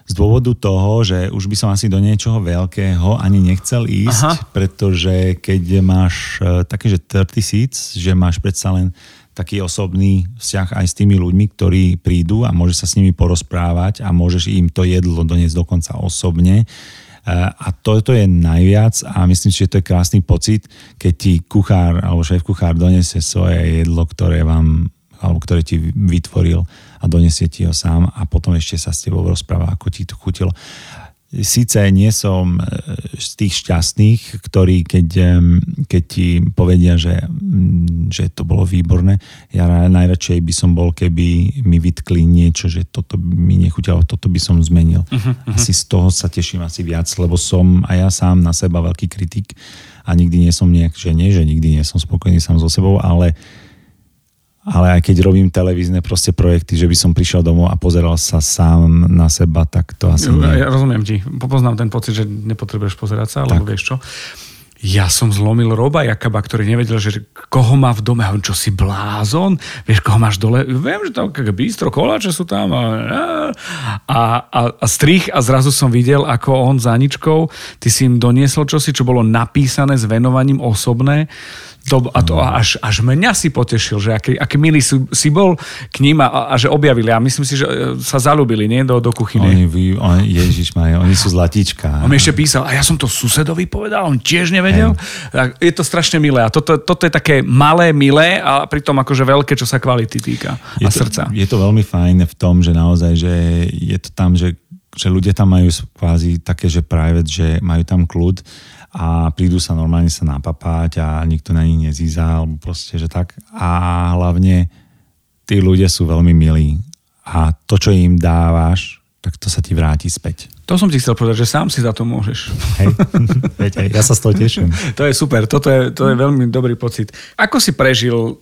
z dôvodu toho, že už by som asi do niečoho veľkého ani nechcel ísť, Aha. Pretože keď máš e, také, že 30 seats, že máš predsa len taký osobný vzťah aj s tými ľuďmi, ktorí prídu a môžeš sa s nimi porozprávať a môžeš im to jedlo doniesť dokonca osobne. A toto je najviac a myslím že to je krásny pocit, keď ti kuchár alebo šéf kuchár donesie svoje jedlo, ktoré vám alebo ktoré ti vytvoril a donesie ti ho sám a potom ešte sa s tebou rozpráva, ako ti to chutilo síce nie som e, z tých šťastných, ktorí keď, keď ti povedia, že, že to bolo výborné, ja najradšej by som bol, keby mi vytkli niečo, že toto mi nechutilo, toto by som zmenil. Uh-huh, uh-huh. Asi z toho sa teším asi viac, lebo som aj ja sám na seba veľký kritik a nikdy nie som nejak, že nie, že nikdy nie som spokojný sám so sebou, ale ale aj keď robím televízne proste projekty, že by som prišiel domov a pozeral sa sám na seba, tak to asi nie. Ja rozumiem ti. Poznám ten pocit, že nepotrebuješ pozerať sa, alebo vieš čo. Ja som zlomil Roba Jakaba, ktorý nevedel, že koho má v dome. A on, čo si blázon? Vieš, koho máš dole? Viem, že tam bistro, koláče sú tam. A, a, a, a strich a zrazu som videl, ako on za Aničkou, ty si im doniesol čosi, čo bolo napísané s venovaním osobné to, a to až, až mňa si potešil, že aký, aký milý si, si bol k ním a, a že objavili. A myslím si, že e, sa zalúbili, nie? Do, do kuchyny. Oni, vy, on, Ježiš Maria, oni sú zlatíčka. On mi ešte písal, a ja som to susedovi povedal, on tiež nevedel. Tak je to strašne milé. A toto, toto je také malé, milé a pritom akože veľké, čo sa kvality týka je a to, srdca. Je to veľmi fajn v tom, že naozaj, že je to tam, že, že ľudia tam majú kvázi také, že private, že majú tam kľud a prídu sa normálne sa napapať a nikto na nich nezíza, alebo proste, že tak. A hlavne tí ľudia sú veľmi milí a to, čo im dávaš, tak to sa ti vráti späť. To som ti chcel povedať, že sám si za to môžeš. Hej, veď aj, ja sa z toho teším. to je super, toto je, to je veľmi dobrý pocit. Ako si prežil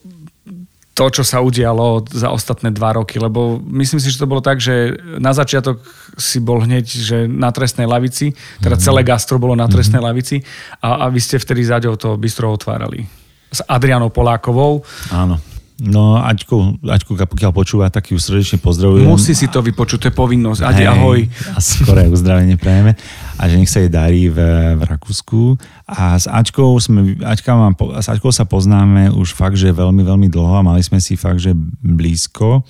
to, čo sa udialo za ostatné dva roky, lebo myslím si, že to bolo tak, že na začiatok si bol hneď že na trestnej lavici, teda mm-hmm. celé gastro bolo na trestnej mm-hmm. lavici a, a vy ste vtedy zaďou to bistro otvárali. S Adrianou Polákovou. Áno. No, Aťku, Aťku, pokiaľ počúva, tak ju srdečne pozdravujem. Musí si to vypočuť, to je povinnosť. Adi, ahoj. A skoré uzdravenie prejeme. A že nech sa jej darí v, v Rakúsku. A s Aťkou, sme, Aťka mám, s Aťkou sa poznáme už fakt, že veľmi, veľmi dlho a mali sme si fakt, že blízko.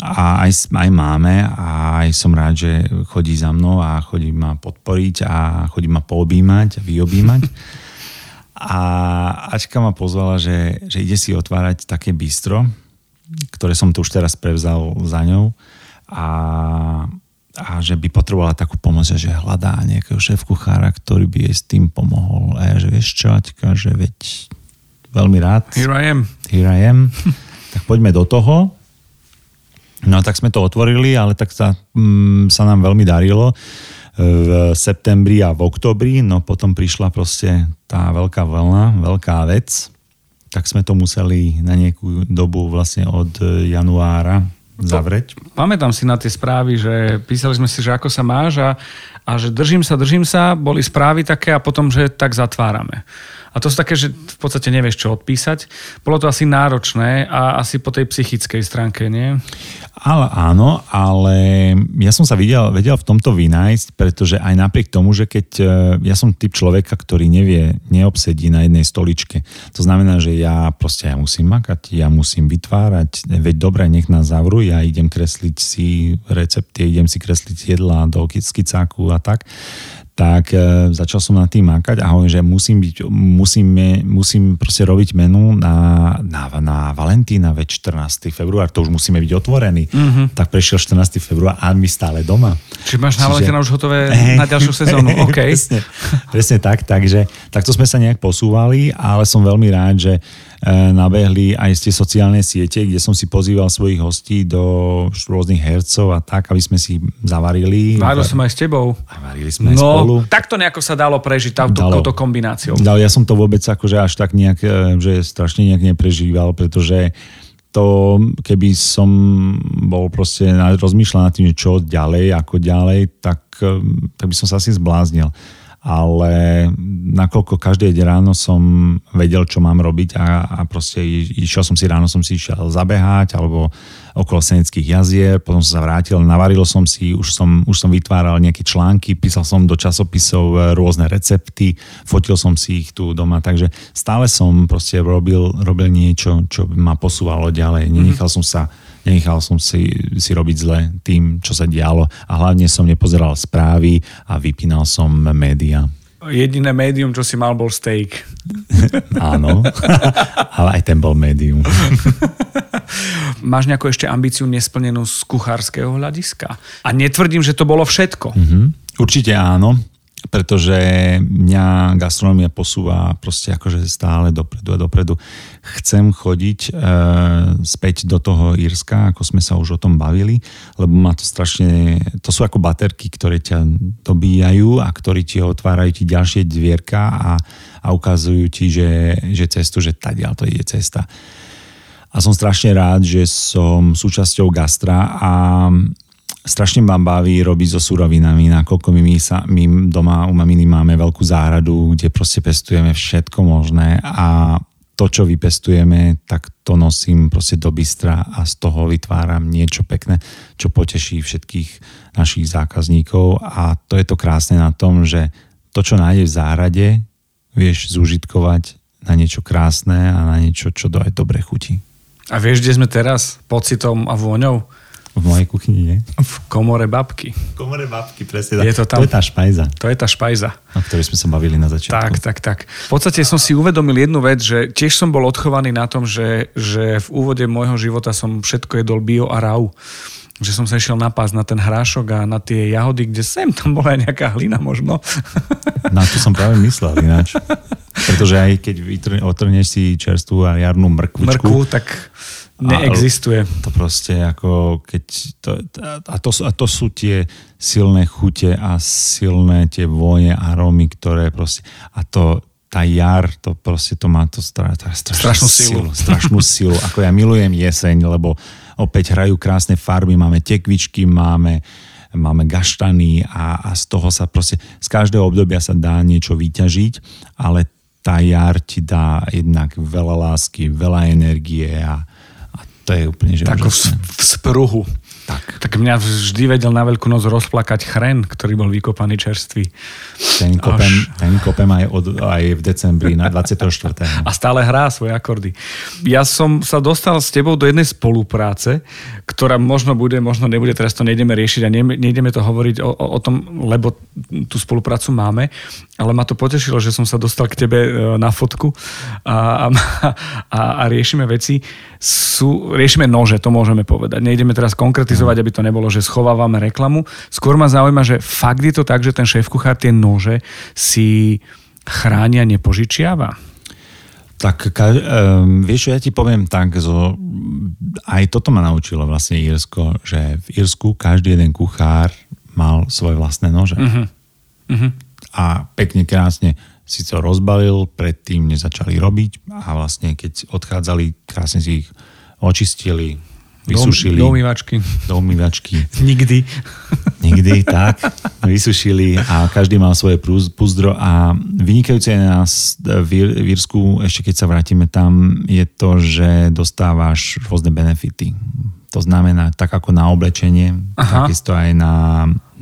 A aj, aj máme a aj som rád, že chodí za mnou a chodí ma podporiť a chodí ma poobímať vyobímať. A Ačka ma pozvala, že, že ide si otvárať také bistro, ktoré som tu už teraz prevzal za ňou a, a že by potrebovala takú pomoc, že hľadá nejakého šéf kuchára, ktorý by jej s tým pomohol. A ja, že vieš čo, Aťka, že veď veľmi rád. Here I am. Here I am. tak poďme do toho. No tak sme to otvorili, ale tak sa, mm, sa nám veľmi darilo v septembri a v oktobri, no potom prišla proste tá veľká vlna, veľká vec, tak sme to museli na nejakú dobu vlastne od januára zavrieť. Pamätám si na tie správy, že písali sme si, že ako sa máš a, a že držím sa, držím sa, boli správy také a potom, že tak zatvárame. A to sú také, že v podstate nevieš, čo odpísať. Bolo to asi náročné a asi po tej psychickej stránke, nie? Ale áno, ale ja som sa videl, vedel v tomto vynájsť, pretože aj napriek tomu, že keď e, ja som typ človeka, ktorý nevie, neobsedí na jednej stoličke. To znamená, že ja proste ja musím makať, ja musím vytvárať, veď dobre, nech nás zavrú, ja idem kresliť si recepty, idem si kresliť jedla do skicáku a tak tak e, začal som na tým makať a hovorím, že musím, byť, musím, musím proste robiť menu na, na, na Valentína veď 14. február, to už musíme byť otvorení. Mm-hmm. Tak prešiel 14. február a my stále doma. Čiže máš na Valentína už hotové na ďalšiu sezónu, OK. presne, presne tak, takže takto sme sa nejak posúvali, ale som veľmi rád, že E, nabehli aj tie sociálne siete, kde som si pozýval svojich hostí do rôznych hercov a tak, aby sme si zavarili. Varil som aj s tebou. A varili sme no, aj spolu. takto nejako sa dalo prežiť touto, touto kombináciou. Dalo, ja som to vôbec akože až tak nejak, e, že strašne nejak neprežíval, pretože to, keby som bol proste rozmýšľal nad tým, čo ďalej, ako ďalej, tak, e, tak by som sa asi zbláznil ale nakoľko každé ráno som vedel, čo mám robiť a, a proste išiel som si ráno, som si išiel zabehať alebo okolo Seneckých jazier, potom som sa vrátil, navaril som si, už som, už som vytváral nejaké články, písal som do časopisov e, rôzne recepty, fotil som si ich tu doma, takže stále som proste robil, robil niečo, čo ma posúvalo ďalej. Nenechal som sa nenechal som si, si robiť zle tým, čo sa dialo a hlavne som nepozeral správy a vypínal som média. Jediné médium, čo si mal, bol steak. Áno, ale aj ten bol médium. máš nejakú ešte ambíciu nesplnenú z kuchárskeho hľadiska? A netvrdím, že to bolo všetko. Mm-hmm. Určite áno pretože mňa gastronomia posúva proste akože stále dopredu a dopredu. Chcem chodiť e, späť do toho Írska, ako sme sa už o tom bavili, lebo má to strašne, to sú ako baterky, ktoré ťa dobíjajú a ktorí ti otvárajú ti ďalšie dvierka a, a ukazujú ti, že, že cestu, že tadiaľ to ide cesta. A som strašne rád, že som súčasťou gastra a strašne ma baví robiť so surovinami, nakoľko my, my, sa, my doma u maminy máme veľkú záhradu, kde proste pestujeme všetko možné a to, čo vypestujeme, tak to nosím proste do bystra a z toho vytváram niečo pekné, čo poteší všetkých našich zákazníkov a to je to krásne na tom, že to, čo nájdeš v záhrade, vieš zúžitkovať na niečo krásne a na niečo, čo do aj dobre chutí. A vieš, kde sme teraz? Pocitom a vôňou? V mojej kuchyni, nie? V komore babky. V komore babky, presne. Je to, tam, to je tá špajza. To je tá špajza. O ktorej sme sa bavili na začiatku. Tak, tak, tak. V podstate som si uvedomil jednu vec, že tiež som bol odchovaný na tom, že, že v úvode môjho života som všetko jedol bio a rau že som sa išiel napásť na ten hrášok a na tie jahody, kde sem tam bola aj nejaká hlina možno. Na to som práve myslel ináč. Pretože aj keď otrneš si čerstvú a jarnú mrkvičku, Mrkvu, tak Neexistuje. To proste ako keď... To, a, to, a to sú tie silné chute a silné tie vône, arómy, ktoré proste... A to, tá jar, to proste to má to stra, tá strašnú, strašnú silu. silu. Strašnú silu. Ako ja milujem jeseň, lebo opäť hrajú krásne farby, máme tekvičky, máme máme gaštany a, a z toho sa proste, z každého obdobia sa dá niečo vyťažiť, ale tá jar ti dá jednak veľa lásky, veľa energie a, to je úplne že Tak v, v spruhu. Tak. tak mňa vždy vedel na Veľkú noc rozplakať chren, ktorý bol vykopaný čerstvý. Ten kopem, Až... ten kopem aj, od, aj v decembri na 24. A stále hrá svoje akordy. Ja som sa dostal s tebou do jednej spolupráce, ktorá možno bude, možno nebude, teraz to nejdeme riešiť a nejdeme to hovoriť o, o, o tom, lebo tú spoluprácu máme, ale ma to potešilo, že som sa dostal k tebe e, na fotku a, a, a, a riešime veci. Sú, riešime nože, to môžeme povedať. Nejdeme teraz konkretizovať, aby to nebolo, že schovávame reklamu. Skôr ma zaujíma, že fakt je to tak, že ten šéf kuchár tie nože si chránia, nepožičiava? Tak um, vieš, ja ti poviem tak, zo, aj toto ma naučilo vlastne Írsko, že v Írsku každý jeden kuchár mal svoje vlastné nože. Uh-huh. Uh-huh a pekne krásne si to rozbalil, predtým nezačali robiť a vlastne keď odchádzali, krásne si ich očistili, vysušili. Do, do umývačky. Do umývačky. Nikdy. Nikdy, tak. Vysušili a každý mal svoje púzdro a vynikajúce je nás v Írsku, ešte keď sa vrátime tam, je to, že dostávaš rôzne benefity. To znamená, tak ako na oblečenie, Aha. takisto aj na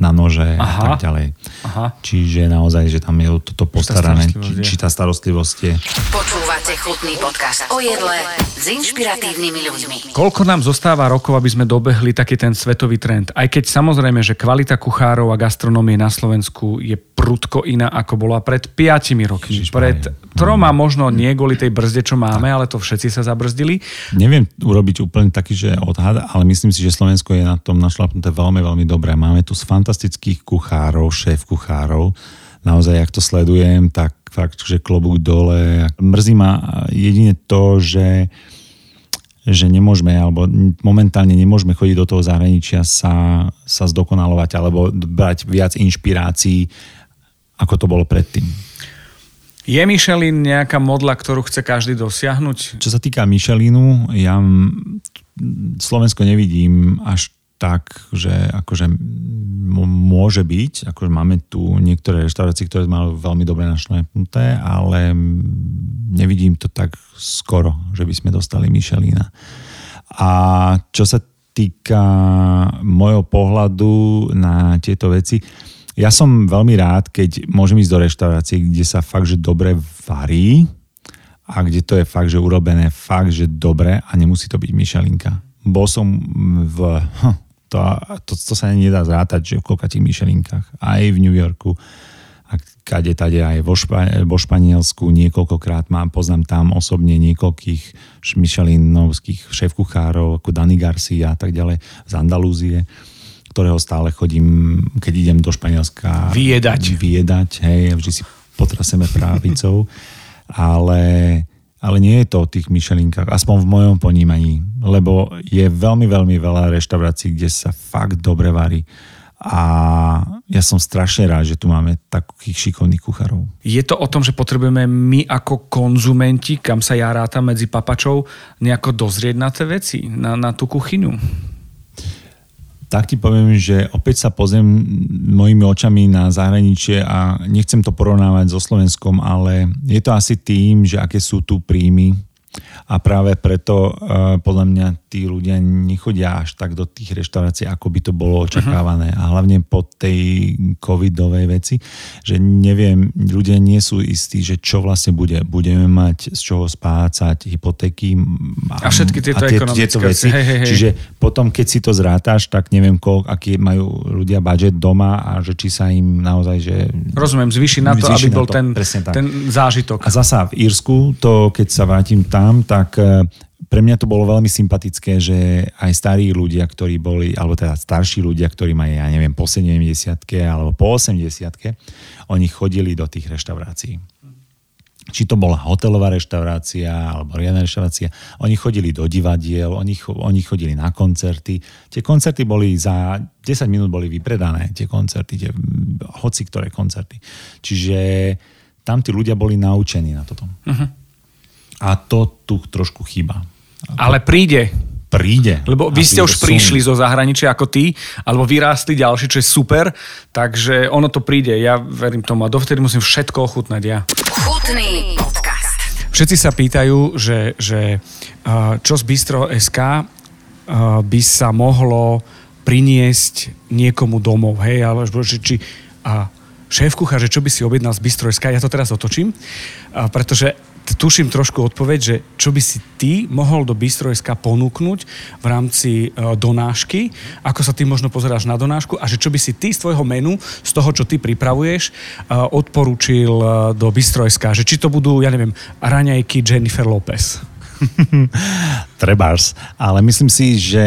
na nože Aha. a tak ďalej. Aha. Čiže naozaj, že tam je toto postarané, či, či tá starostlivosť je. Počúvate chutný podcast o jedle s inšpiratívnymi ľuďmi. Koľko nám zostáva rokov, aby sme dobehli taký ten svetový trend? Aj keď samozrejme, že kvalita kuchárov a gastronomie na Slovensku je prudko iná, ako bola pred 5 rokmi. Ježiš, pred troma možno nie kvôli tej brzde, čo máme, ale to všetci sa zabrzdili. Neviem urobiť úplne taký, že odhad, ale myslím si, že Slovensko je na tom našlapnuté veľmi, veľmi dobré. Máme tu fantastických kuchárov, šéf kuchárov. Naozaj, ak to sledujem, tak fakt, že klobúk dole. Mrzí ma jedine to, že že nemôžeme, alebo momentálne nemôžeme chodiť do toho zahraničia sa, sa zdokonalovať alebo brať viac inšpirácií ako to bolo predtým. Je Michelin nejaká modla, ktorú chce každý dosiahnuť? Čo sa týka Michelinu, ja Slovensko nevidím až tak, že akože môže byť, akože máme tu niektoré reštaurácie, ktoré majú veľmi dobre našlepnuté, ale nevidím to tak skoro, že by sme dostali Michelina. A čo sa týka môjho pohľadu na tieto veci, ja som veľmi rád, keď môžem ísť do reštaurácie, kde sa fakt, že dobre varí a kde to je fakt, že urobené fakt, že dobre a nemusí to byť myšelinka. Bol som v... Hm, to, to, to sa nedá zrátať, že v koľkatých myšelinkách. Aj v New Yorku, a kade tade aj vo, Špa- vo Španielsku niekoľkokrát mám, poznám tam osobne niekoľkých Michelinovských šéf-kuchárov, ako Dani Garcia a tak ďalej z Andalúzie ktorého stále chodím, keď idem do Španielska. Vyjedať. Vyjedať, hej, vždy si potraseme právicou. ale, ale nie je to o tých myšelinkách, aspoň v mojom ponímaní, lebo je veľmi, veľmi veľa reštaurácií, kde sa fakt dobre varí a ja som strašne rád, že tu máme takých šikovných kuchárov. Je to o tom, že potrebujeme my ako konzumenti, kam sa ja rátam medzi papačov, nejako dozrieť na tie veci, na, na tú kuchyňu? Tak ti poviem, že opäť sa pozriem mojimi očami na zahraničie a nechcem to porovnávať so Slovenskom, ale je to asi tým, že aké sú tu príjmy a práve preto uh, podľa mňa tí ľudia nechodia až tak do tých reštaurácií, ako by to bolo očakávané. Uh-huh. A hlavne po tej covidovej veci, že neviem, ľudia nie sú istí, že čo vlastne bude. Budeme mať z čoho spácať hypotéky a, a všetky tieto, a tie, tieto veci. Hej, hej, hej. Čiže potom, keď si to zrátaš, tak neviem, koľko, aký majú ľudia budget doma a že či sa im naozaj, že... Rozumiem, zvyši na to, aby bol to, ten, ten zážitok. A zasa v Írsku, to keď sa vrátim tam, tak eh, pre mňa to bolo veľmi sympatické, že aj starí ľudia, ktorí boli, alebo teda starší ľudia, ktorí majú, ja neviem, po 70 alebo po 80 oni chodili do tých reštaurácií. Či to bola hotelová reštaurácia alebo riadna reštaurácia, oni chodili do divadiel, oni, oni chodili na koncerty. Tie koncerty boli za 10 minút boli vypredané, tie koncerty, tie, hoci ktoré koncerty. Čiže tam tí ľudia boli naučení na toto. Uh-huh. A to tu trošku chýba. Ale príde. Príde. Lebo vy ste už prišli zo zahraničia ako ty, alebo vyrástli ďalší, čo je super, takže ono to príde. Ja verím tomu a dovtedy musím všetko ochutnať ja. Chutný podcast. Všetci sa pýtajú, že, že čo z Bistro SK by sa mohlo priniesť niekomu domov, hej, alebo že či a šéf kuchár, že čo by si objednal z Bistro SK, ja to teraz otočím, pretože tuším trošku odpoveď, že čo by si ty mohol do Bistrojska ponúknuť v rámci e, donášky, ako sa ty možno pozeráš na donášku? A že čo by si ty z tvojho menu, z toho, čo ty pripravuješ, e, odporúčil e, do Bistrojska, že či to budú, ja neviem, raňajky Jennifer Lopez. Trebárs. Ale myslím si, že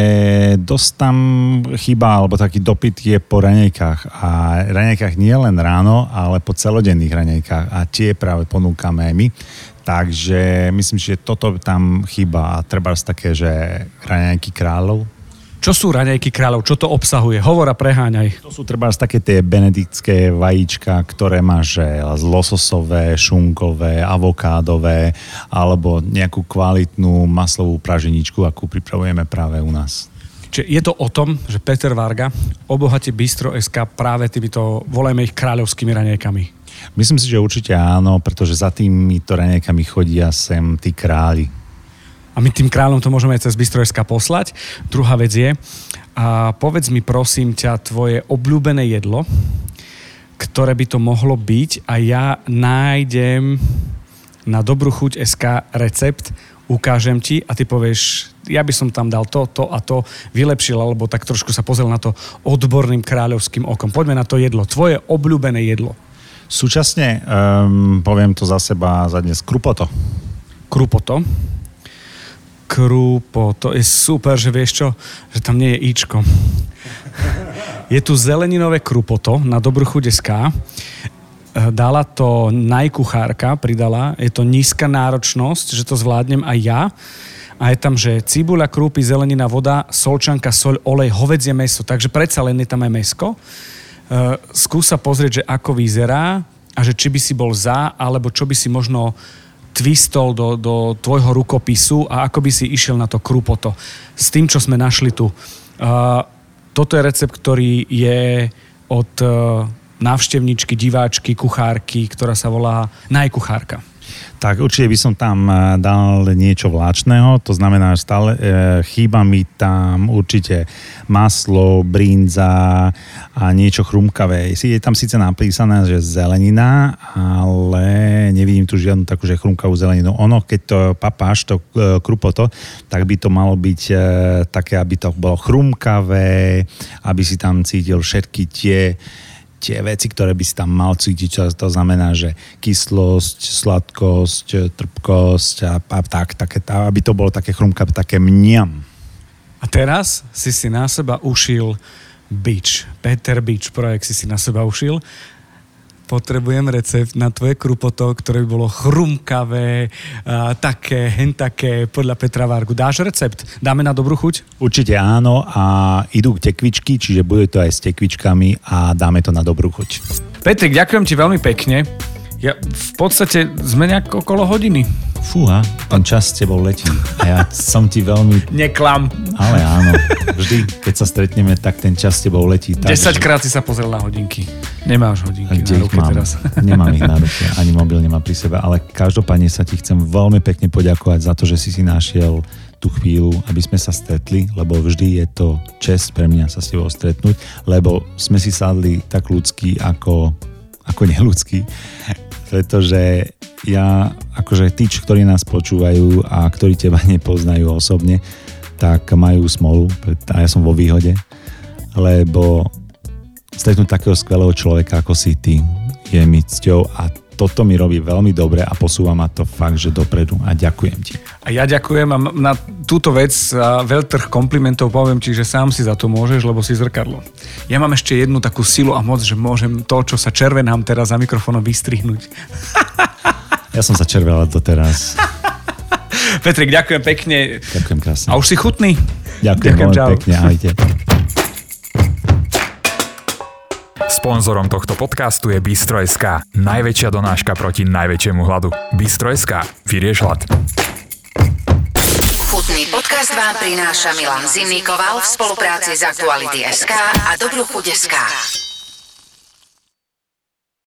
dosť tam chyba, alebo taký dopyt je po raňajkách. A raňajkách nie len ráno, ale po celodenných raňajkách. A tie práve ponúkame aj my. Takže myslím, že toto tam chýba a treba také, že raňajky kráľov. Čo sú raňajky kráľov? Čo to obsahuje? Hovor a preháňaj. To sú treba také tie benediktské vajíčka, ktoré máš lososové, šunkové, avokádové alebo nejakú kvalitnú maslovú praženičku, akú pripravujeme práve u nás. Čiže je to o tom, že Peter Varga obohatí Bistro SK práve týmito, volajme ich kráľovskými raňajkami. Myslím si, že určite áno, pretože za týmito raňajkami chodia sem tí králi. A my tým kráľom to môžeme aj cez Bystrojska poslať. Druhá vec je, a povedz mi prosím ťa tvoje obľúbené jedlo, ktoré by to mohlo byť a ja nájdem na dobrú chuť SK recept, ukážem ti a ty povieš, ja by som tam dal to, to a to, vylepšil, alebo tak trošku sa pozrel na to odborným kráľovským okom. Poďme na to jedlo, tvoje obľúbené jedlo. Súčasne, um, poviem to za seba za dnes, krupoto. Krupoto? Krupoto. Je super, že vieš čo, že tam nie je íčko. Je tu zeleninové krupoto na dobrú SK. Dala to najkuchárka, pridala. Je to nízka náročnosť, že to zvládnem aj ja. A je tam, že cibuľa, krúpy, zelenina, voda, solčanka, soľ, olej, hovedzie meso. Takže predsa len je tam aj mesko. Uh, skús sa pozrieť, že ako vyzerá a že či by si bol za, alebo čo by si možno twistol do, do tvojho rukopisu a ako by si išiel na to krupoto. S tým, čo sme našli tu. Uh, toto je recept, ktorý je od uh, návštevničky, diváčky, kuchárky, ktorá sa volá Najkuchárka. Tak určite by som tam eh, dal niečo vláčného, to znamená, že stále e, chýba mi tam určite maslo, brinza a niečo chrumkavé. Je tam síce napísané, že zelenina, ale nevidím tu žiadnu takú, že chrumkavú zeleninu. Ono, keď to papáš, to e, krupoto, tak by to malo byť e, také, aby to bolo chrumkavé, aby si tam cítil všetky tie tie veci, ktoré by si tam mal cítiť, to znamená, že kyslosť, sladkosť, trpkosť a, a tak, také, aby to bolo také chrumka, také mňam. A teraz si si na seba ušil Beach, Peter Beach projekt si si na seba ušil potrebujem recept na tvoje krupoto, ktoré by bolo chrumkavé, a, také, hen také, podľa Petra Vargu. Dáš recept? Dáme na dobrú chuť? Určite áno a idú tekvičky, čiže bude to aj s tekvičkami a dáme to na dobrú chuť. Petrik, ďakujem ti veľmi pekne. Ja, v podstate sme nejak okolo hodiny. Fúha, ten čas s tebou letí. A ja som ti veľmi... Neklam. Ale áno, vždy, keď sa stretneme, tak ten čas s tebou letí. Tak, 10 krát si sa pozrel na hodinky. Nemáš hodinky Kde na ruke mám? teraz. Nemám ich na ruke, ani mobil nemá pri sebe, ale každopádne sa ti chcem veľmi pekne poďakovať za to, že si si našiel tú chvíľu, aby sme sa stretli, lebo vždy je to čest pre mňa sa s tebou stretnúť, lebo sme si sadli tak ľudský ako, ako neludský pretože ja, akože tí, ktorí nás počúvajú a ktorí teba nepoznajú osobne, tak majú smolu a ja som vo výhode, lebo stretnúť takého skvelého človeka ako si ty je mi cťou a toto mi robí veľmi dobre a posúva ma to fakt, že dopredu a ďakujem ti. A ja ďakujem a na túto vec a veľtrh komplimentov poviem ti, že sám si za to môžeš, lebo si zrkadlo. Ja mám ešte jednu takú silu a moc, že môžem to, čo sa červenám teraz za mikrofónom vystrihnúť. Ja som sa červenal doteraz. Petrik, ďakujem pekne. Ďakujem krásne. A už si chutný? Ďakujem, ďakujem veľmi pekne, ahojte. Sponzorom tohto podcastu je Bistro.sk, najväčšia donáška proti najväčšiemu hladu. Bistro.sk, vyrieš hlad. Chutný podcast vám prináša Milan Zimnikoval v spolupráci s Aktuality.sk a Dobrú chuť.sk.